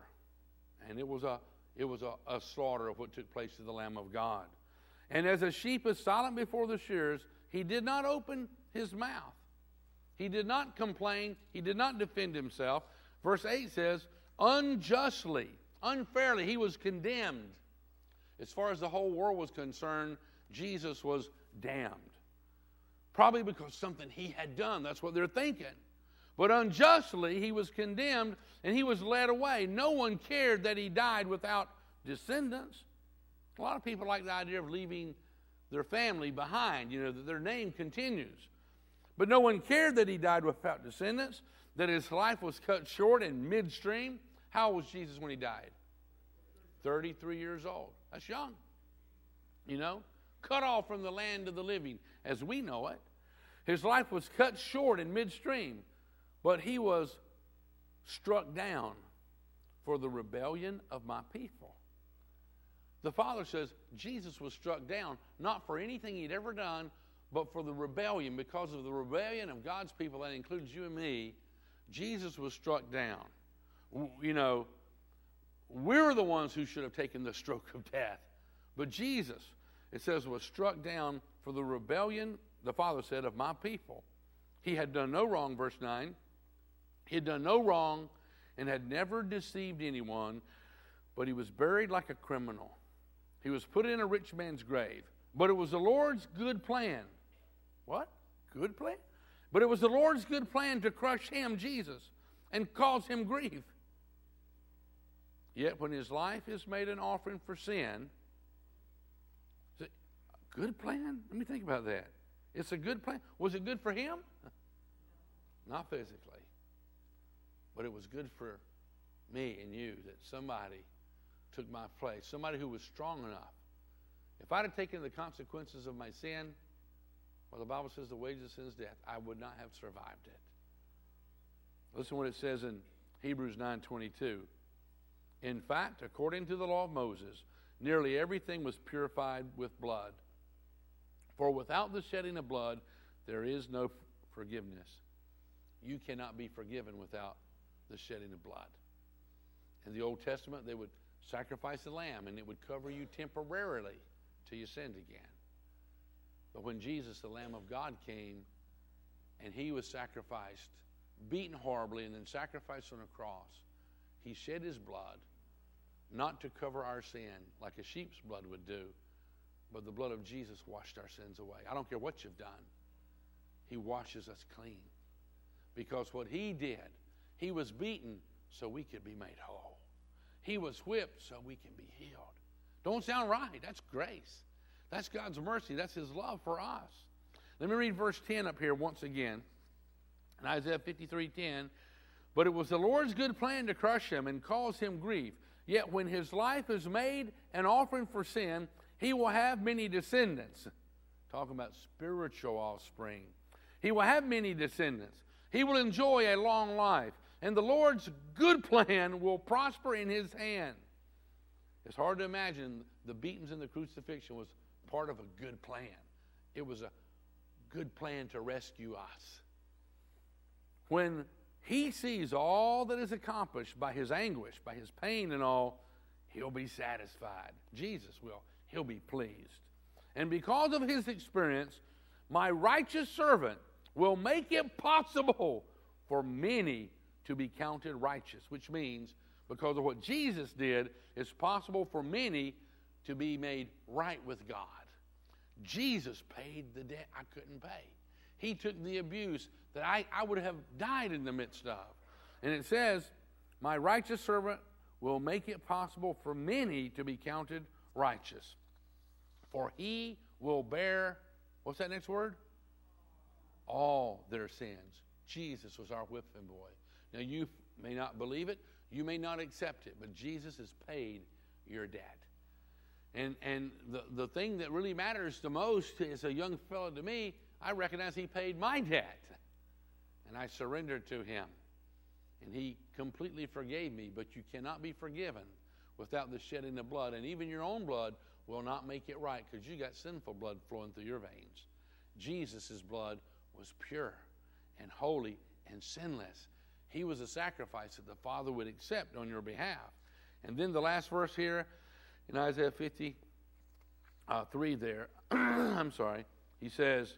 And it was a it was a, a slaughter of what took place to the Lamb of God. And as a sheep is silent before the shears, he did not open his mouth. He did not complain. He did not defend himself. Verse 8 says, unjustly, unfairly, he was condemned. As far as the whole world was concerned, Jesus was damned. Probably because something he had done. That's what they're thinking. But unjustly, he was condemned and he was led away. No one cared that he died without descendants. A lot of people like the idea of leaving their family behind, you know, that their name continues. But no one cared that he died without descendants, that his life was cut short in midstream. How old was Jesus when he died? 33 years old. That's young. You know, cut off from the land of the living as we know it. His life was cut short in midstream. But he was struck down for the rebellion of my people. The Father says Jesus was struck down not for anything he'd ever done, but for the rebellion. Because of the rebellion of God's people, that includes you and me, Jesus was struck down. You know, we're the ones who should have taken the stroke of death. But Jesus, it says, was struck down for the rebellion, the Father said, of my people. He had done no wrong, verse 9. He had done no wrong and had never deceived anyone, but he was buried like a criminal. He was put in a rich man's grave. But it was the Lord's good plan. What? Good plan? But it was the Lord's good plan to crush him, Jesus, and cause him grief. Yet when his life is made an offering for sin, good plan? Let me think about that. It's a good plan. Was it good for him? Not physically. But it was good for me and you that somebody took my place, somebody who was strong enough. If I'd have taken the consequences of my sin, well, the Bible says the wages of sin is death, I would not have survived it. Listen to what it says in Hebrews 9:22. In fact, according to the law of Moses, nearly everything was purified with blood. For without the shedding of blood, there is no forgiveness. You cannot be forgiven without the shedding of blood. In the Old Testament, they would sacrifice a lamb and it would cover you temporarily till you sinned again. But when Jesus, the Lamb of God, came and he was sacrificed, beaten horribly, and then sacrificed on a cross, he shed his blood not to cover our sin like a sheep's blood would do, but the blood of Jesus washed our sins away. I don't care what you've done, he washes us clean. Because what he did, he was beaten so we could be made whole. He was whipped so we can be healed. Don't sound right. That's grace. That's God's mercy. That's His love for us. Let me read verse 10 up here once again. In Isaiah 53 10. But it was the Lord's good plan to crush him and cause him grief. Yet when his life is made an offering for sin, he will have many descendants. Talking about spiritual offspring. He will have many descendants. He will enjoy a long life. And the Lord's good plan will prosper in his hand. It's hard to imagine the beatings and the crucifixion was part of a good plan. It was a good plan to rescue us. When he sees all that is accomplished by his anguish, by his pain and all, he'll be satisfied. Jesus will. He'll be pleased. And because of his experience, my righteous servant will make it possible for many to be counted righteous, which means because of what Jesus did, it's possible for many to be made right with God. Jesus paid the debt I couldn't pay. He took the abuse that I, I would have died in the midst of. And it says, My righteous servant will make it possible for many to be counted righteous. For he will bear, what's that next word? All their sins. Jesus was our whipping boy. Now, you may not believe it, you may not accept it, but Jesus has paid your debt. And, and the, the thing that really matters the most is a young fellow to me, I recognize he paid my debt. And I surrendered to him. And he completely forgave me, but you cannot be forgiven without the shedding of blood. And even your own blood will not make it right because you got sinful blood flowing through your veins. Jesus' blood was pure and holy and sinless. He was a sacrifice that the Father would accept on your behalf. And then the last verse here in Isaiah 53 uh, there, I'm sorry, he says,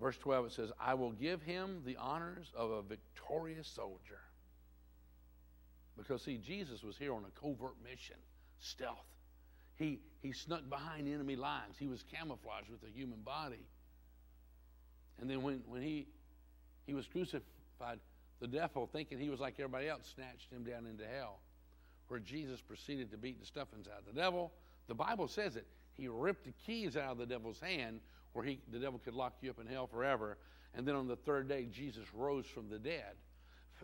verse 12, it says, I will give him the honors of a victorious soldier. Because, see, Jesus was here on a covert mission, stealth. He, he snuck behind enemy lines. He was camouflaged with a human body. And then when, when he, he was crucified, the devil, thinking he was like everybody else, snatched him down into hell, where Jesus proceeded to beat the stuffings out of the devil. The Bible says it. He ripped the keys out of the devil's hand, where he, the devil could lock you up in hell forever. And then on the third day, Jesus rose from the dead.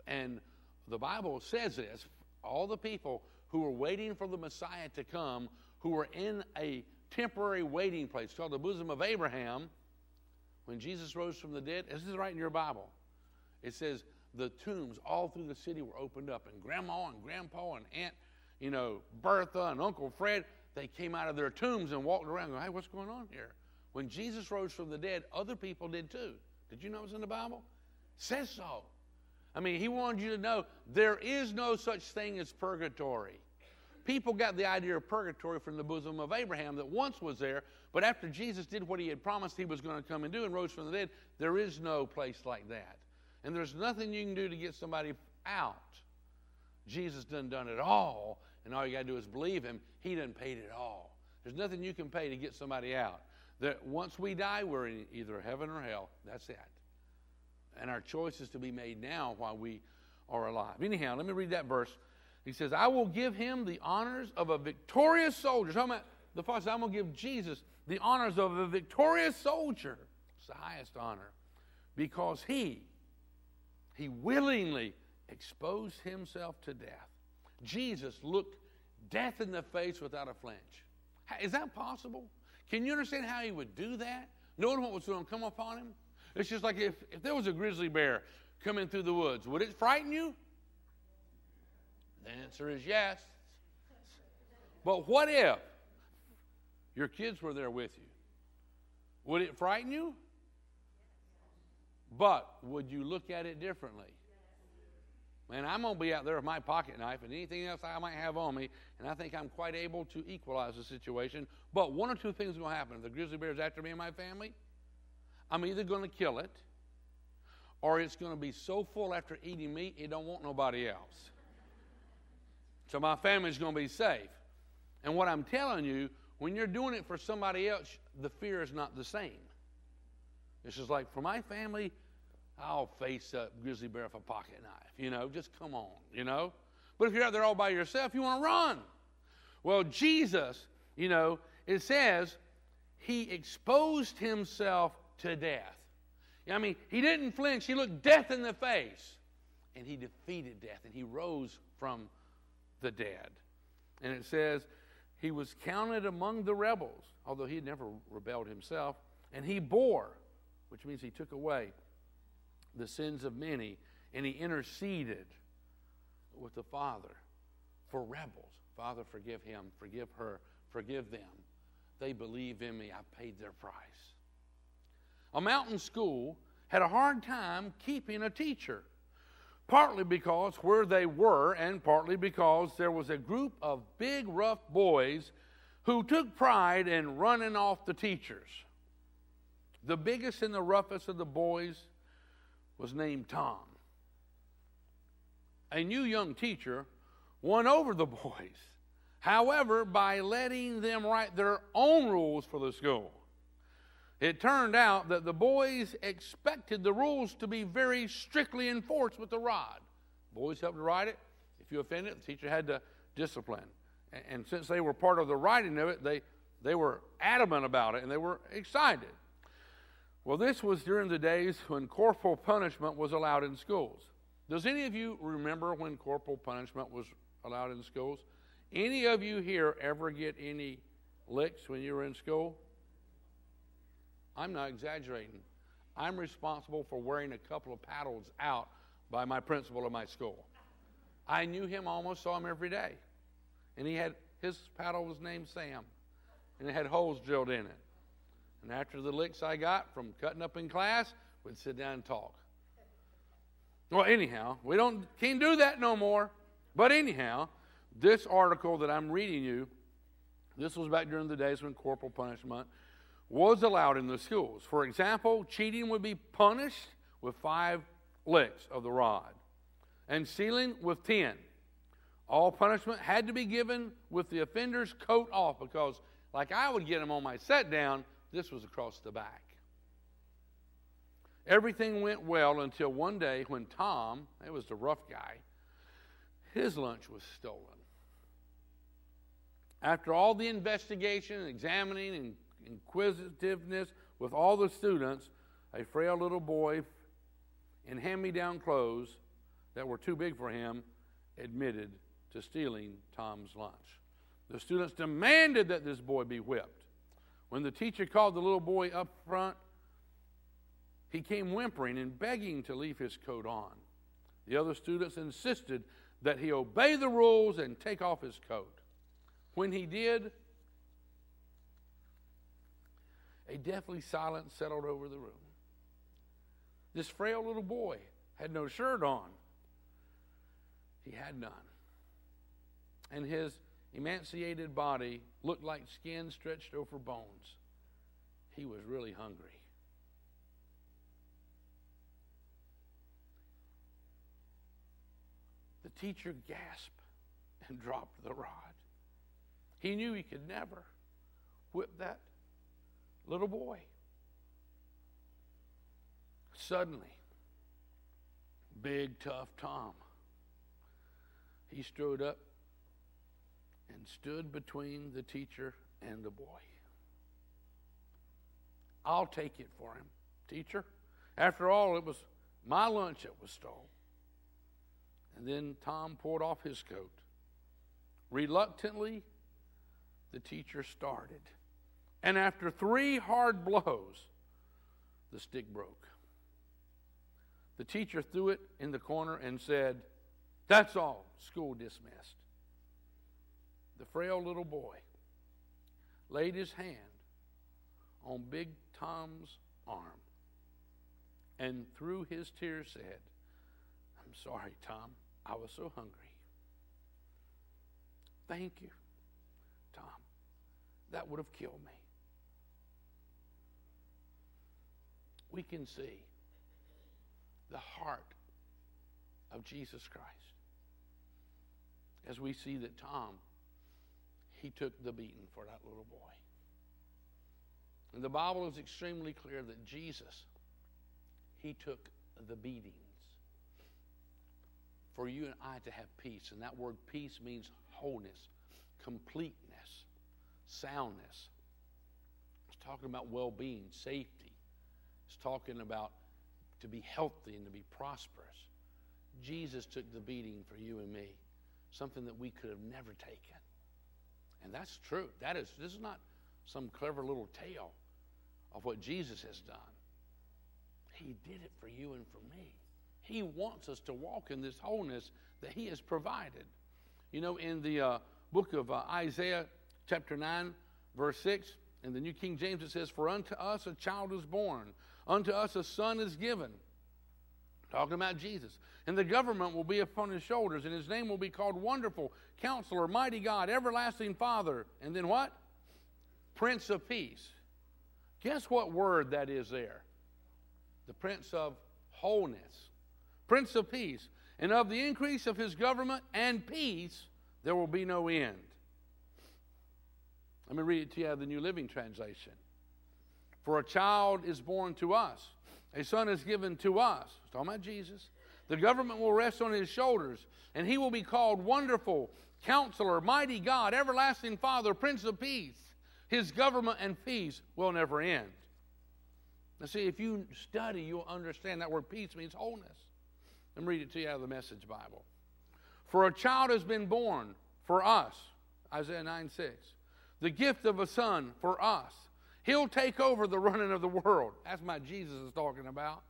And the Bible says this all the people who were waiting for the Messiah to come, who were in a temporary waiting place called the bosom of Abraham, when Jesus rose from the dead, this is right in your Bible. It says the tombs all through the city were opened up, and grandma and grandpa and aunt, you know, Bertha and Uncle Fred, they came out of their tombs and walked around going, hey, what's going on here? When Jesus rose from the dead, other people did too. Did you know it was in the Bible? It says so. I mean, he wanted you to know there is no such thing as purgatory. People got the idea of purgatory from the bosom of Abraham that once was there, but after Jesus did what he had promised he was going to come and do and rose from the dead, there is no place like that. And there's nothing you can do to get somebody out. Jesus done done it all, and all you got to do is believe him. He done paid it all. There's nothing you can pay to get somebody out. That once we die, we're in either heaven or hell. That's it. And our choice is to be made now while we are alive. Anyhow, let me read that verse. He says, I will give him the honors of a victorious soldier. Talking about the Father says, I'm going to give Jesus the honors of a victorious soldier. It's the highest honor. Because he, he willingly exposed himself to death. Jesus looked death in the face without a flinch. Is that possible? Can you understand how he would do that? Knowing what was going to come upon him? It's just like if, if there was a grizzly bear coming through the woods. Would it frighten you? The answer is yes. But what if your kids were there with you? Would it frighten you? But would you look at it differently? Man, I'm going to be out there with my pocket knife and anything else I might have on me, and I think I'm quite able to equalize the situation. But one or two things will happen. If the grizzly bear is after me and my family, I'm either going to kill it, or it's going to be so full after eating me, it don't want nobody else. So my family's going to be safe. And what I'm telling you, when you're doing it for somebody else, the fear is not the same. It's just like for my family, I'll face a grizzly bear with a pocket knife. You know, just come on, you know. But if you're out there all by yourself, you want to run. Well, Jesus, you know, it says he exposed himself to death. I mean, he didn't flinch, he looked death in the face. And he defeated death and he rose from the dead. And it says he was counted among the rebels, although he had never rebelled himself. And he bore, which means he took away the sins of many, and he interceded with the Father for rebels. Father, forgive him, forgive her, forgive them. They believe in me. I paid their price. A mountain school had a hard time keeping a teacher, partly because where they were, and partly because there was a group of big, rough boys who took pride in running off the teachers. The biggest and the roughest of the boys was named Tom. A new young teacher won over the boys, however, by letting them write their own rules for the school. It turned out that the boys expected the rules to be very strictly enforced with the rod. Boys helped to write it. If you offended, the teacher had to discipline. And, and since they were part of the writing of it, they, they were adamant about it and they were excited. Well, this was during the days when corporal punishment was allowed in schools. Does any of you remember when corporal punishment was allowed in schools? Any of you here ever get any licks when you were in school? I'm not exaggerating. I'm responsible for wearing a couple of paddles out by my principal of my school. I knew him almost, saw him every day. And he had his paddle was named Sam, and it had holes drilled in it. And after the licks I got from cutting up in class, we'd sit down and talk. Well, anyhow, we don't can't do that no more. But anyhow, this article that I'm reading you, this was back during the days when corporal punishment was allowed in the schools. For example, cheating would be punished with five licks of the rod, and stealing with ten. All punishment had to be given with the offender's coat off because, like I would get him on my set down, this was across the back. Everything went well until one day when Tom, it was the rough guy, his lunch was stolen. After all the investigation, and examining, and inquisitiveness with all the students, a frail little boy in hand me down clothes that were too big for him admitted to stealing Tom's lunch. The students demanded that this boy be whipped. When the teacher called the little boy up front, he came whimpering and begging to leave his coat on. The other students insisted that he obey the rules and take off his coat. When he did, a deathly silence settled over the room. This frail little boy had no shirt on. He had none. And his emaciated body looked like skin stretched over bones. He was really hungry. The teacher gasped and dropped the rod. He knew he could never whip that little boy. Suddenly, big, tough Tom, he strode up and stood between the teacher and the boy. I'll take it for him, teacher. After all, it was my lunch that was stolen. And then Tom pulled off his coat. Reluctantly, the teacher started. And after three hard blows, the stick broke. The teacher threw it in the corner and said, That's all, school dismissed. The frail little boy laid his hand on Big Tom's arm and through his tears said, I'm sorry, Tom. I was so hungry. Thank you, Tom. That would have killed me. We can see the heart of Jesus Christ as we see that Tom, he took the beating for that little boy. And the Bible is extremely clear that Jesus, he took the beatings for you and I to have peace. And that word peace means wholeness, completeness, soundness. It's talking about well being, safety. It's talking about to be healthy and to be prosperous. Jesus took the beating for you and me, something that we could have never taken. And that's true. That is, this is not some clever little tale of what Jesus has done. He did it for you and for me. He wants us to walk in this wholeness that He has provided. You know, in the uh, book of uh, Isaiah, chapter 9, verse 6, in the New King James, it says, For unto us a child is born, unto us a son is given. Talking about Jesus. And the government will be upon his shoulders, and his name will be called Wonderful, Counselor, Mighty God, Everlasting Father. And then what? Prince of Peace. Guess what word that is there? The Prince of Wholeness. Prince of Peace. And of the increase of his government and peace, there will be no end. Let me read it to you out of the New Living Translation. For a child is born to us, a son is given to us. It's talking about Jesus. The government will rest on his shoulders, and he will be called Wonderful, Counselor, Mighty God, Everlasting Father, Prince of Peace. His government and peace will never end. Now, see, if you study, you'll understand that word peace means wholeness. Let me read it to you out of the Message Bible. For a child has been born for us, Isaiah 9 6. The gift of a son for us. He'll take over the running of the world. That's my Jesus is talking about.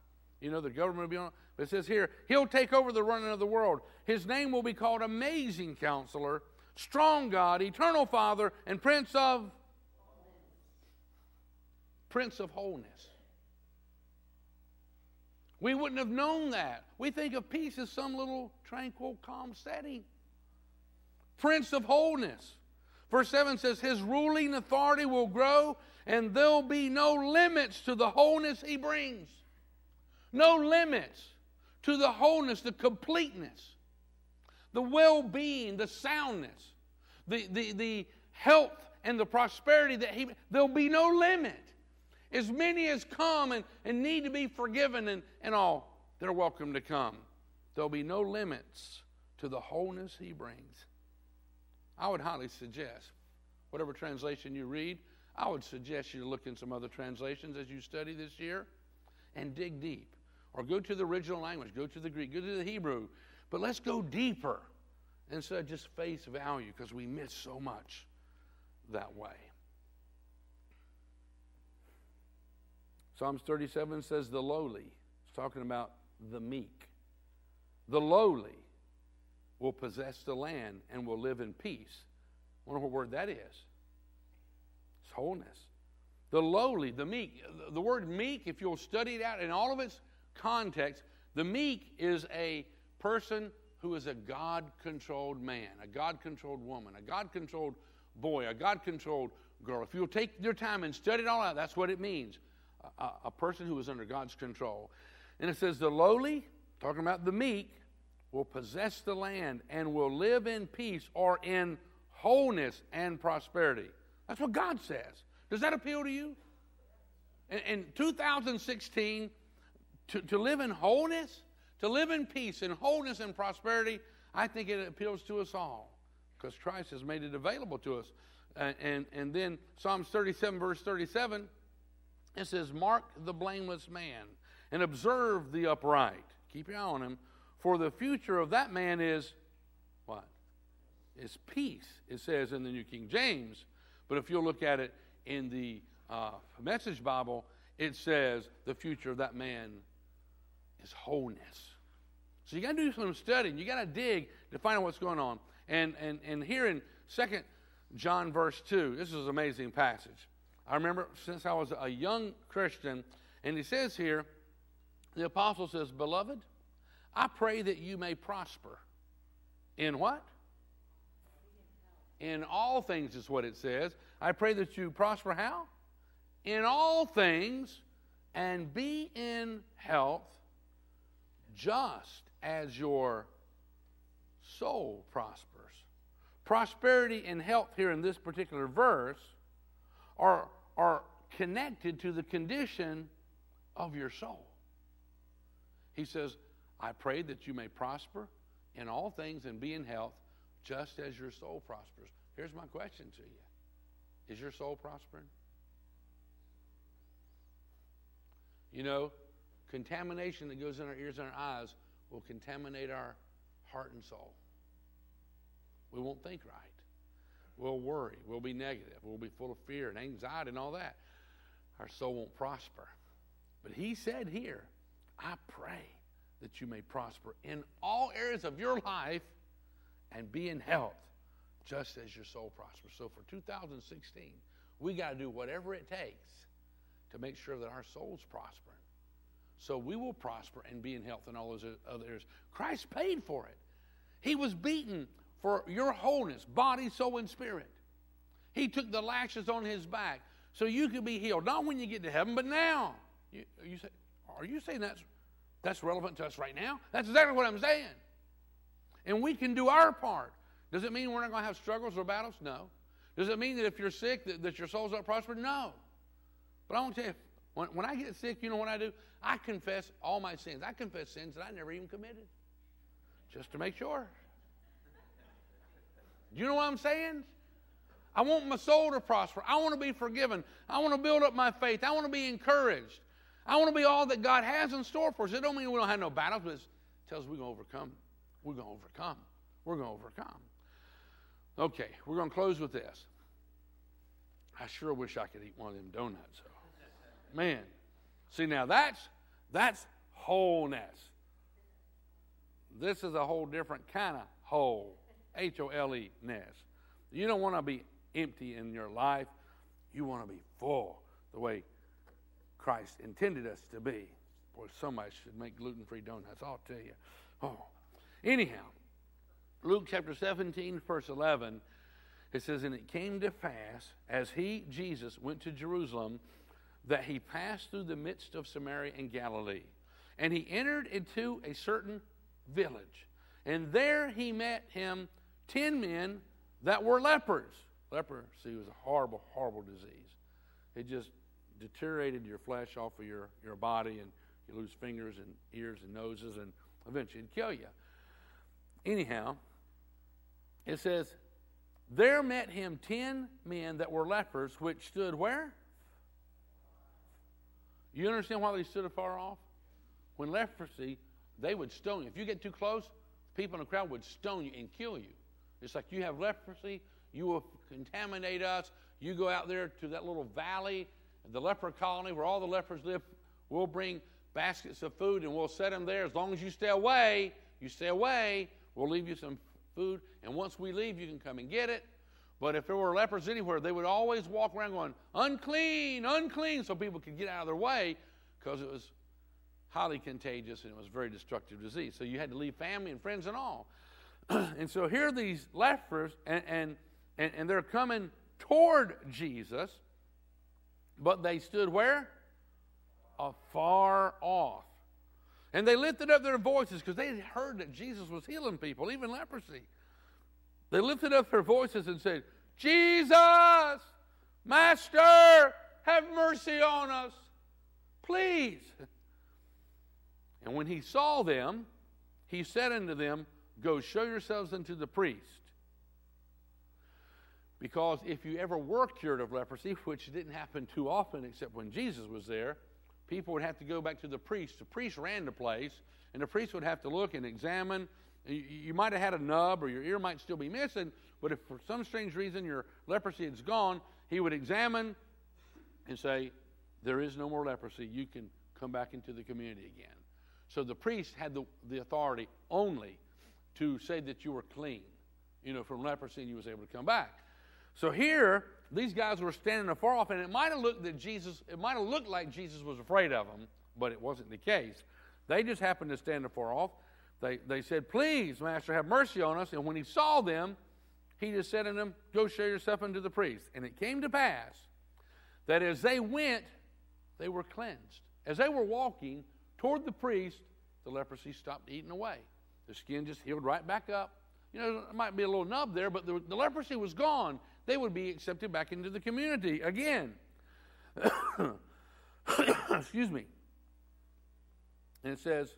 You know, the government will be on. But it says here, He'll take over the running of the world. His name will be called Amazing Counselor, Strong God, Eternal Father, and Prince of Prince of Wholeness. We wouldn't have known that. We think of peace as some little tranquil, calm setting. Prince of Wholeness. Verse 7 says, His ruling authority will grow, and there'll be no limits to the wholeness He brings. No limits to the wholeness, the completeness, the well being, the soundness, the, the, the health and the prosperity that He, there'll be no limit. As many as come and, and need to be forgiven and, and all, they're welcome to come. There'll be no limits to the wholeness he brings. I would highly suggest, whatever translation you read, I would suggest you look in some other translations as you study this year and dig deep. Or go to the original language, go to the Greek, go to the Hebrew. But let's go deeper instead of just face value because we miss so much that way. Psalms 37 says, the lowly. It's talking about the meek. The lowly will possess the land and will live in peace. I wonder what word that is. Wholeness. The lowly, the meek. The word meek, if you'll study it out in all of its context, the meek is a person who is a God controlled man, a God controlled woman, a God controlled boy, a God controlled girl. If you'll take your time and study it all out, that's what it means a, a person who is under God's control. And it says, the lowly, talking about the meek, will possess the land and will live in peace or in wholeness and prosperity. That's what God says. Does that appeal to you? In, in 2016, to, to live in wholeness, to live in peace and wholeness and prosperity, I think it appeals to us all because Christ has made it available to us. And, and, then Psalms 37, verse 37 it says, Mark the blameless man and observe the upright. Keep your eye on him. For the future of that man is what? Is peace, it says in the New King James. But if you'll look at it in the uh, Message Bible, it says the future of that man is wholeness. So you got to do some studying. You got to dig to find out what's going on. And, and, and here in Second John verse 2, this is an amazing passage. I remember since I was a young Christian, and he says here, the apostle says, Beloved, I pray that you may prosper. In what? In all things is what it says. I pray that you prosper how? In all things and be in health just as your soul prospers. Prosperity and health here in this particular verse are, are connected to the condition of your soul. He says, I pray that you may prosper in all things and be in health just as your soul prospers. Here's my question to you Is your soul prospering? You know, contamination that goes in our ears and our eyes will contaminate our heart and soul. We won't think right. We'll worry. We'll be negative. We'll be full of fear and anxiety and all that. Our soul won't prosper. But he said here, I pray that you may prosper in all areas of your life and be in health just as your soul prospers. So for 2016, we got to do whatever it takes to make sure that our soul's prospering. So we will prosper and be in health in all those other. Christ paid for it. He was beaten for your wholeness, body, soul, and spirit. He took the lashes on his back so you could be healed. Not when you get to heaven, but now. You, you say, are you saying that's, that's relevant to us right now? That's exactly what I'm saying. And we can do our part. Does it mean we're not going to have struggles or battles? No. Does it mean that if you're sick that, that your soul's not prospering? No. But I want to tell you, when, when I get sick, you know what I do? I confess all my sins. I confess sins that I never even committed, just to make sure. Do you know what I'm saying? I want my soul to prosper. I want to be forgiven. I want to build up my faith. I want to be encouraged. I want to be all that God has in store for us. It don't mean we don't have no battles, but it tells us we're going to overcome. We're going to overcome. We're going to overcome. Okay, we're going to close with this. I sure wish I could eat one of them donuts. Man, see now that's that's wholeness. This is a whole different kind of whole. H O L E ness. You don't want to be empty in your life. You want to be full the way Christ intended us to be. Boy, somebody should make gluten free donuts. I'll tell you. Oh. Anyhow, Luke chapter 17, verse 11, it says, And it came to pass, as he, Jesus, went to Jerusalem, that he passed through the midst of Samaria and Galilee. And he entered into a certain village. And there he met him ten men that were lepers. Leprosy was a horrible, horrible disease. It just deteriorated your flesh off of your, your body, and you lose fingers and ears and noses, and eventually it'd kill you. Anyhow, it says, There met him ten men that were lepers, which stood where? You understand why they stood afar off? When leprosy, they would stone you. If you get too close, people in the crowd would stone you and kill you. It's like you have leprosy, you will contaminate us. You go out there to that little valley, the leper colony where all the lepers live. We'll bring baskets of food and we'll set them there. As long as you stay away, you stay away. We'll leave you some food. And once we leave, you can come and get it. But if there were lepers anywhere, they would always walk around going, unclean, unclean, so people could get out of their way because it was highly contagious and it was a very destructive disease. So you had to leave family and friends and all. and so here these lepers, and, and, and, and they're coming toward Jesus, but they stood where? Afar off. And they lifted up their voices because they heard that Jesus was healing people, even leprosy. They lifted up their voices and said, Jesus, Master, have mercy on us, please. And when he saw them, he said unto them, Go show yourselves unto the priest. Because if you ever were cured of leprosy, which didn't happen too often except when Jesus was there, people would have to go back to the priest. The priest ran the place, and the priest would have to look and examine. You, might have had a nub or your ear might still be missing, but if for some strange reason your leprosy is gone, he would examine and say, There is no more leprosy. You can come back into the community again. So the priest had the, the authority only to say that you were clean, you know, from leprosy and you was able to come back. So here, these guys were standing afar off, and it might have looked that Jesus, it might have looked like Jesus was afraid of them, but it wasn't the case. They just happened to stand afar off. They, they said, Please, Master, have mercy on us. And when he saw them, he just said to them, Go show yourself unto the priest. And it came to pass that as they went, they were cleansed. As they were walking toward the priest, the leprosy stopped eating away. The skin just healed right back up. You know, there might be a little nub there, but the, the leprosy was gone. They would be accepted back into the community again. Excuse me. And it says,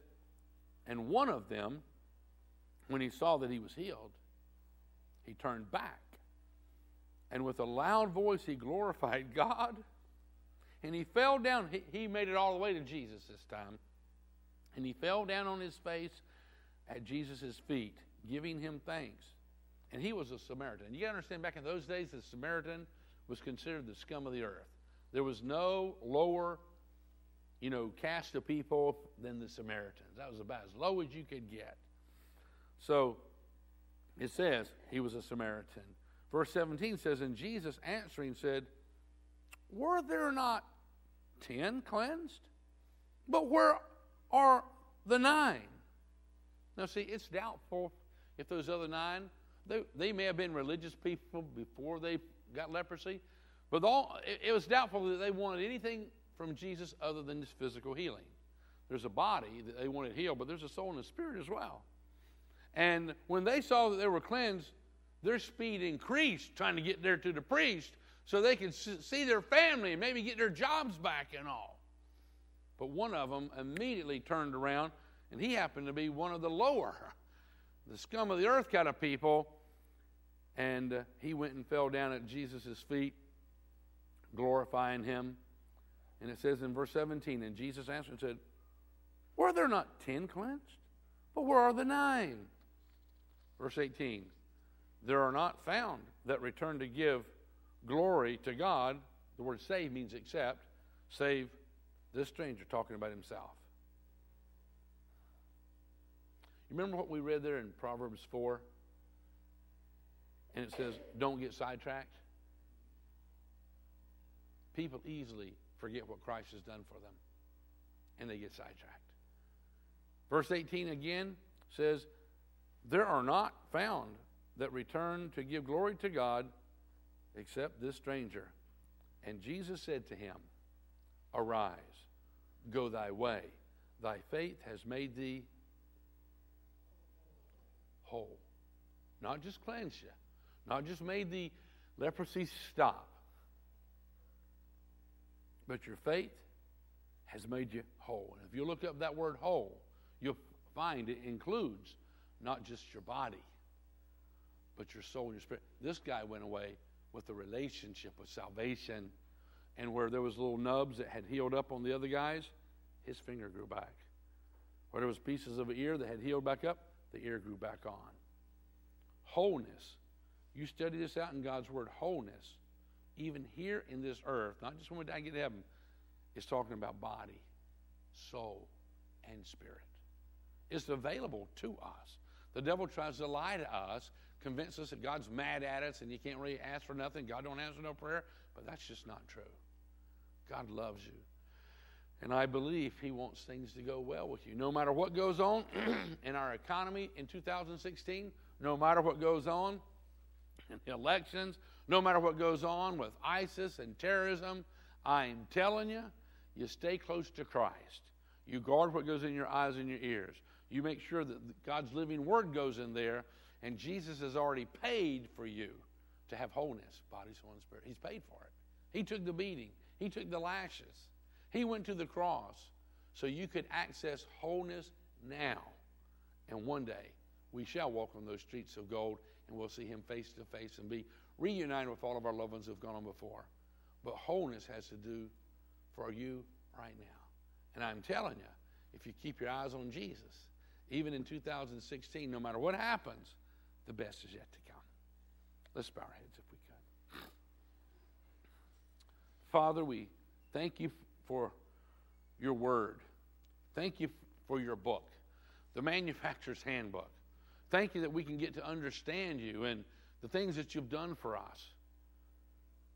and one of them, when he saw that he was healed, he turned back. And with a loud voice, he glorified God. And he fell down. He, he made it all the way to Jesus this time. And he fell down on his face at Jesus' feet, giving him thanks. And he was a Samaritan. You got to understand, back in those days, the Samaritan was considered the scum of the earth. There was no lower, you know, caste of people than the Samaritans. That was about as low as you could get. So it says he was a Samaritan. Verse 17 says, And Jesus answering said, Were there not ten cleansed? But where are the nine? Now, see, it's doubtful if those other nine, they, they may have been religious people before they got leprosy, but all, it, it was doubtful that they wanted anything from Jesus other than this physical healing. There's a body that they wanted healed, but there's a soul and a spirit as well. And when they saw that they were cleansed, their speed increased trying to get there to the priest so they could see their family and maybe get their jobs back and all. But one of them immediately turned around, and he happened to be one of the lower, the scum of the earth kind of people. And uh, he went and fell down at Jesus' feet, glorifying him. And it says in verse 17, and Jesus answered and said, Were there not ten cleansed? But where are the nine? Verse 18, there are not found that return to give glory to God. The word save means accept, save this stranger talking about himself. Remember what we read there in Proverbs 4? And it says, don't get sidetracked. People easily forget what Christ has done for them, and they get sidetracked. Verse 18 again says, There are not found that return to give glory to God except this stranger. And Jesus said to him, Arise, go thy way. Thy faith has made thee whole. Not just cleansed you, not just made the leprosy stop, but your faith has made you whole. And if you look up that word whole, you'll find it includes not just your body, but your soul and your spirit. This guy went away with a relationship with salvation, and where there was little nubs that had healed up on the other guys, his finger grew back. Where there was pieces of an ear that had healed back up, the ear grew back on. Wholeness. You study this out in God's Word. Wholeness, even here in this earth, not just when we die get to heaven, is talking about body, soul, and spirit. It's available to us. The devil tries to lie to us, convince us that God's mad at us and you can't really ask for nothing. God don't answer no prayer. But that's just not true. God loves you. And I believe He wants things to go well with you. No matter what goes on in our economy in 2016, no matter what goes on in the elections, no matter what goes on with ISIS and terrorism, I'm telling you, you stay close to Christ. You guard what goes in your eyes and your ears. You make sure that God's living word goes in there, and Jesus has already paid for you to have wholeness, body, soul, and spirit. He's paid for it. He took the beating, He took the lashes, He went to the cross so you could access wholeness now. And one day, we shall walk on those streets of gold and we'll see Him face to face and be reunited with all of our loved ones who've gone on before. But wholeness has to do for you right now. And I'm telling you, if you keep your eyes on Jesus, even in 2016, no matter what happens, the best is yet to come. Let's bow our heads if we could. Father, we thank you for your word. Thank you for your book, the manufacturer's handbook. Thank you that we can get to understand you and the things that you've done for us.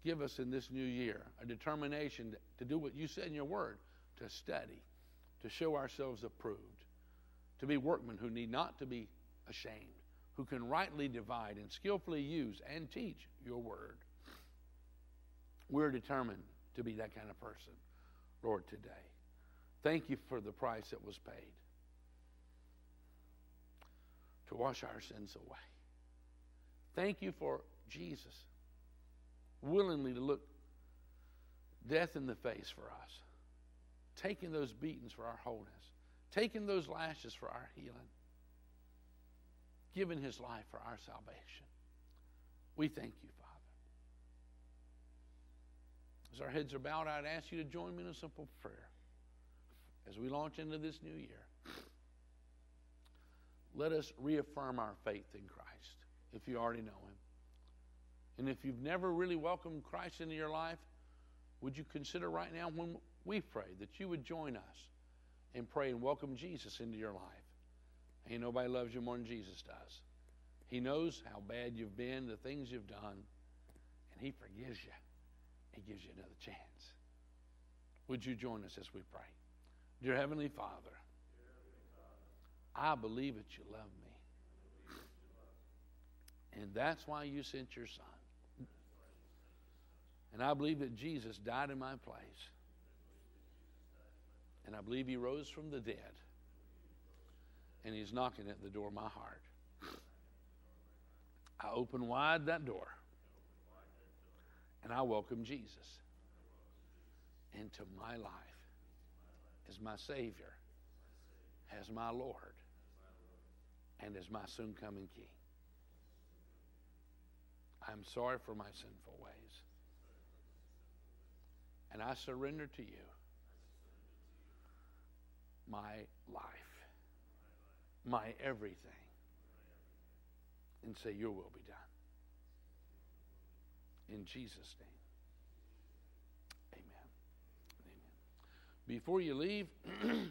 Give us in this new year a determination to do what you said in your word to study, to show ourselves approved, to be workmen who need not to be ashamed, who can rightly divide and skillfully use and teach your word. We're determined to be that kind of person, Lord, today. Thank you for the price that was paid to wash our sins away. Thank you for Jesus willingly to look death in the face for us, taking those beatings for our wholeness, taking those lashes for our healing, giving his life for our salvation. We thank you, Father. As our heads are bowed, I'd ask you to join me in a simple prayer as we launch into this new year. Let us reaffirm our faith in Christ if you already know him. And if you've never really welcomed Christ into your life, would you consider right now when we pray that you would join us and pray and welcome Jesus into your life? Ain't nobody loves you more than Jesus does. He knows how bad you've been, the things you've done, and He forgives you. He gives you another chance. Would you join us as we pray? Dear Heavenly Father, I believe that you love me. And that's why you sent your son. And I believe that Jesus died in my place. And I believe he rose from the dead. And he's knocking at the door of my heart. I open wide that door. And I welcome Jesus into my life as my Savior, as my Lord, and as my soon coming King. I'm sorry for my sinful ways. And I surrender to you my life, my everything, and say, Your will be done. In Jesus' name. Amen. Amen. Before you leave,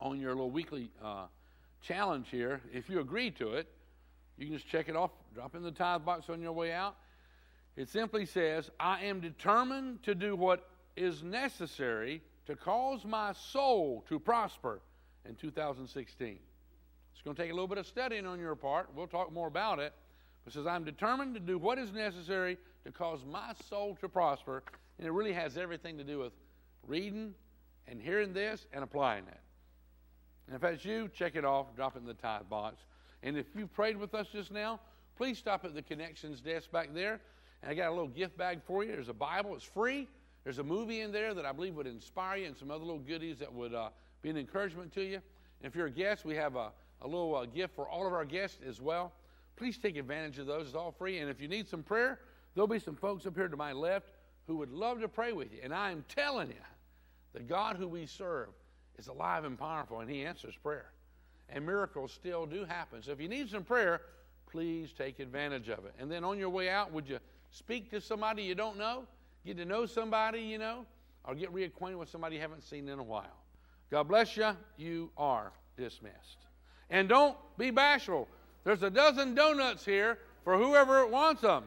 on your little weekly uh, challenge here, if you agree to it, you can just check it off, drop in the tithe box on your way out. It simply says, I am determined to do what is necessary to cause my soul to prosper in 2016. It's going to take a little bit of studying on your part. We'll talk more about it. But says, I'm determined to do what is necessary to cause my soul to prosper. And it really has everything to do with reading and hearing this and applying it. And if that's you, check it off, drop it in the tithe box. And if you prayed with us just now, please stop at the connections desk back there. And I got a little gift bag for you. There's a Bible, it's free. There's a movie in there that I believe would inspire you and some other little goodies that would uh, be an encouragement to you. And if you're a guest, we have a, a little uh, gift for all of our guests as well. Please take advantage of those. It's all free. And if you need some prayer, there'll be some folks up here to my left who would love to pray with you. And I am telling you, the God who we serve is alive and powerful, and He answers prayer. And miracles still do happen. So if you need some prayer, please take advantage of it. And then on your way out, would you speak to somebody you don't know? Get to know somebody you know? Or get reacquainted with somebody you haven't seen in a while. God bless you. You are dismissed. And don't be bashful. There's a dozen donuts here for whoever wants them.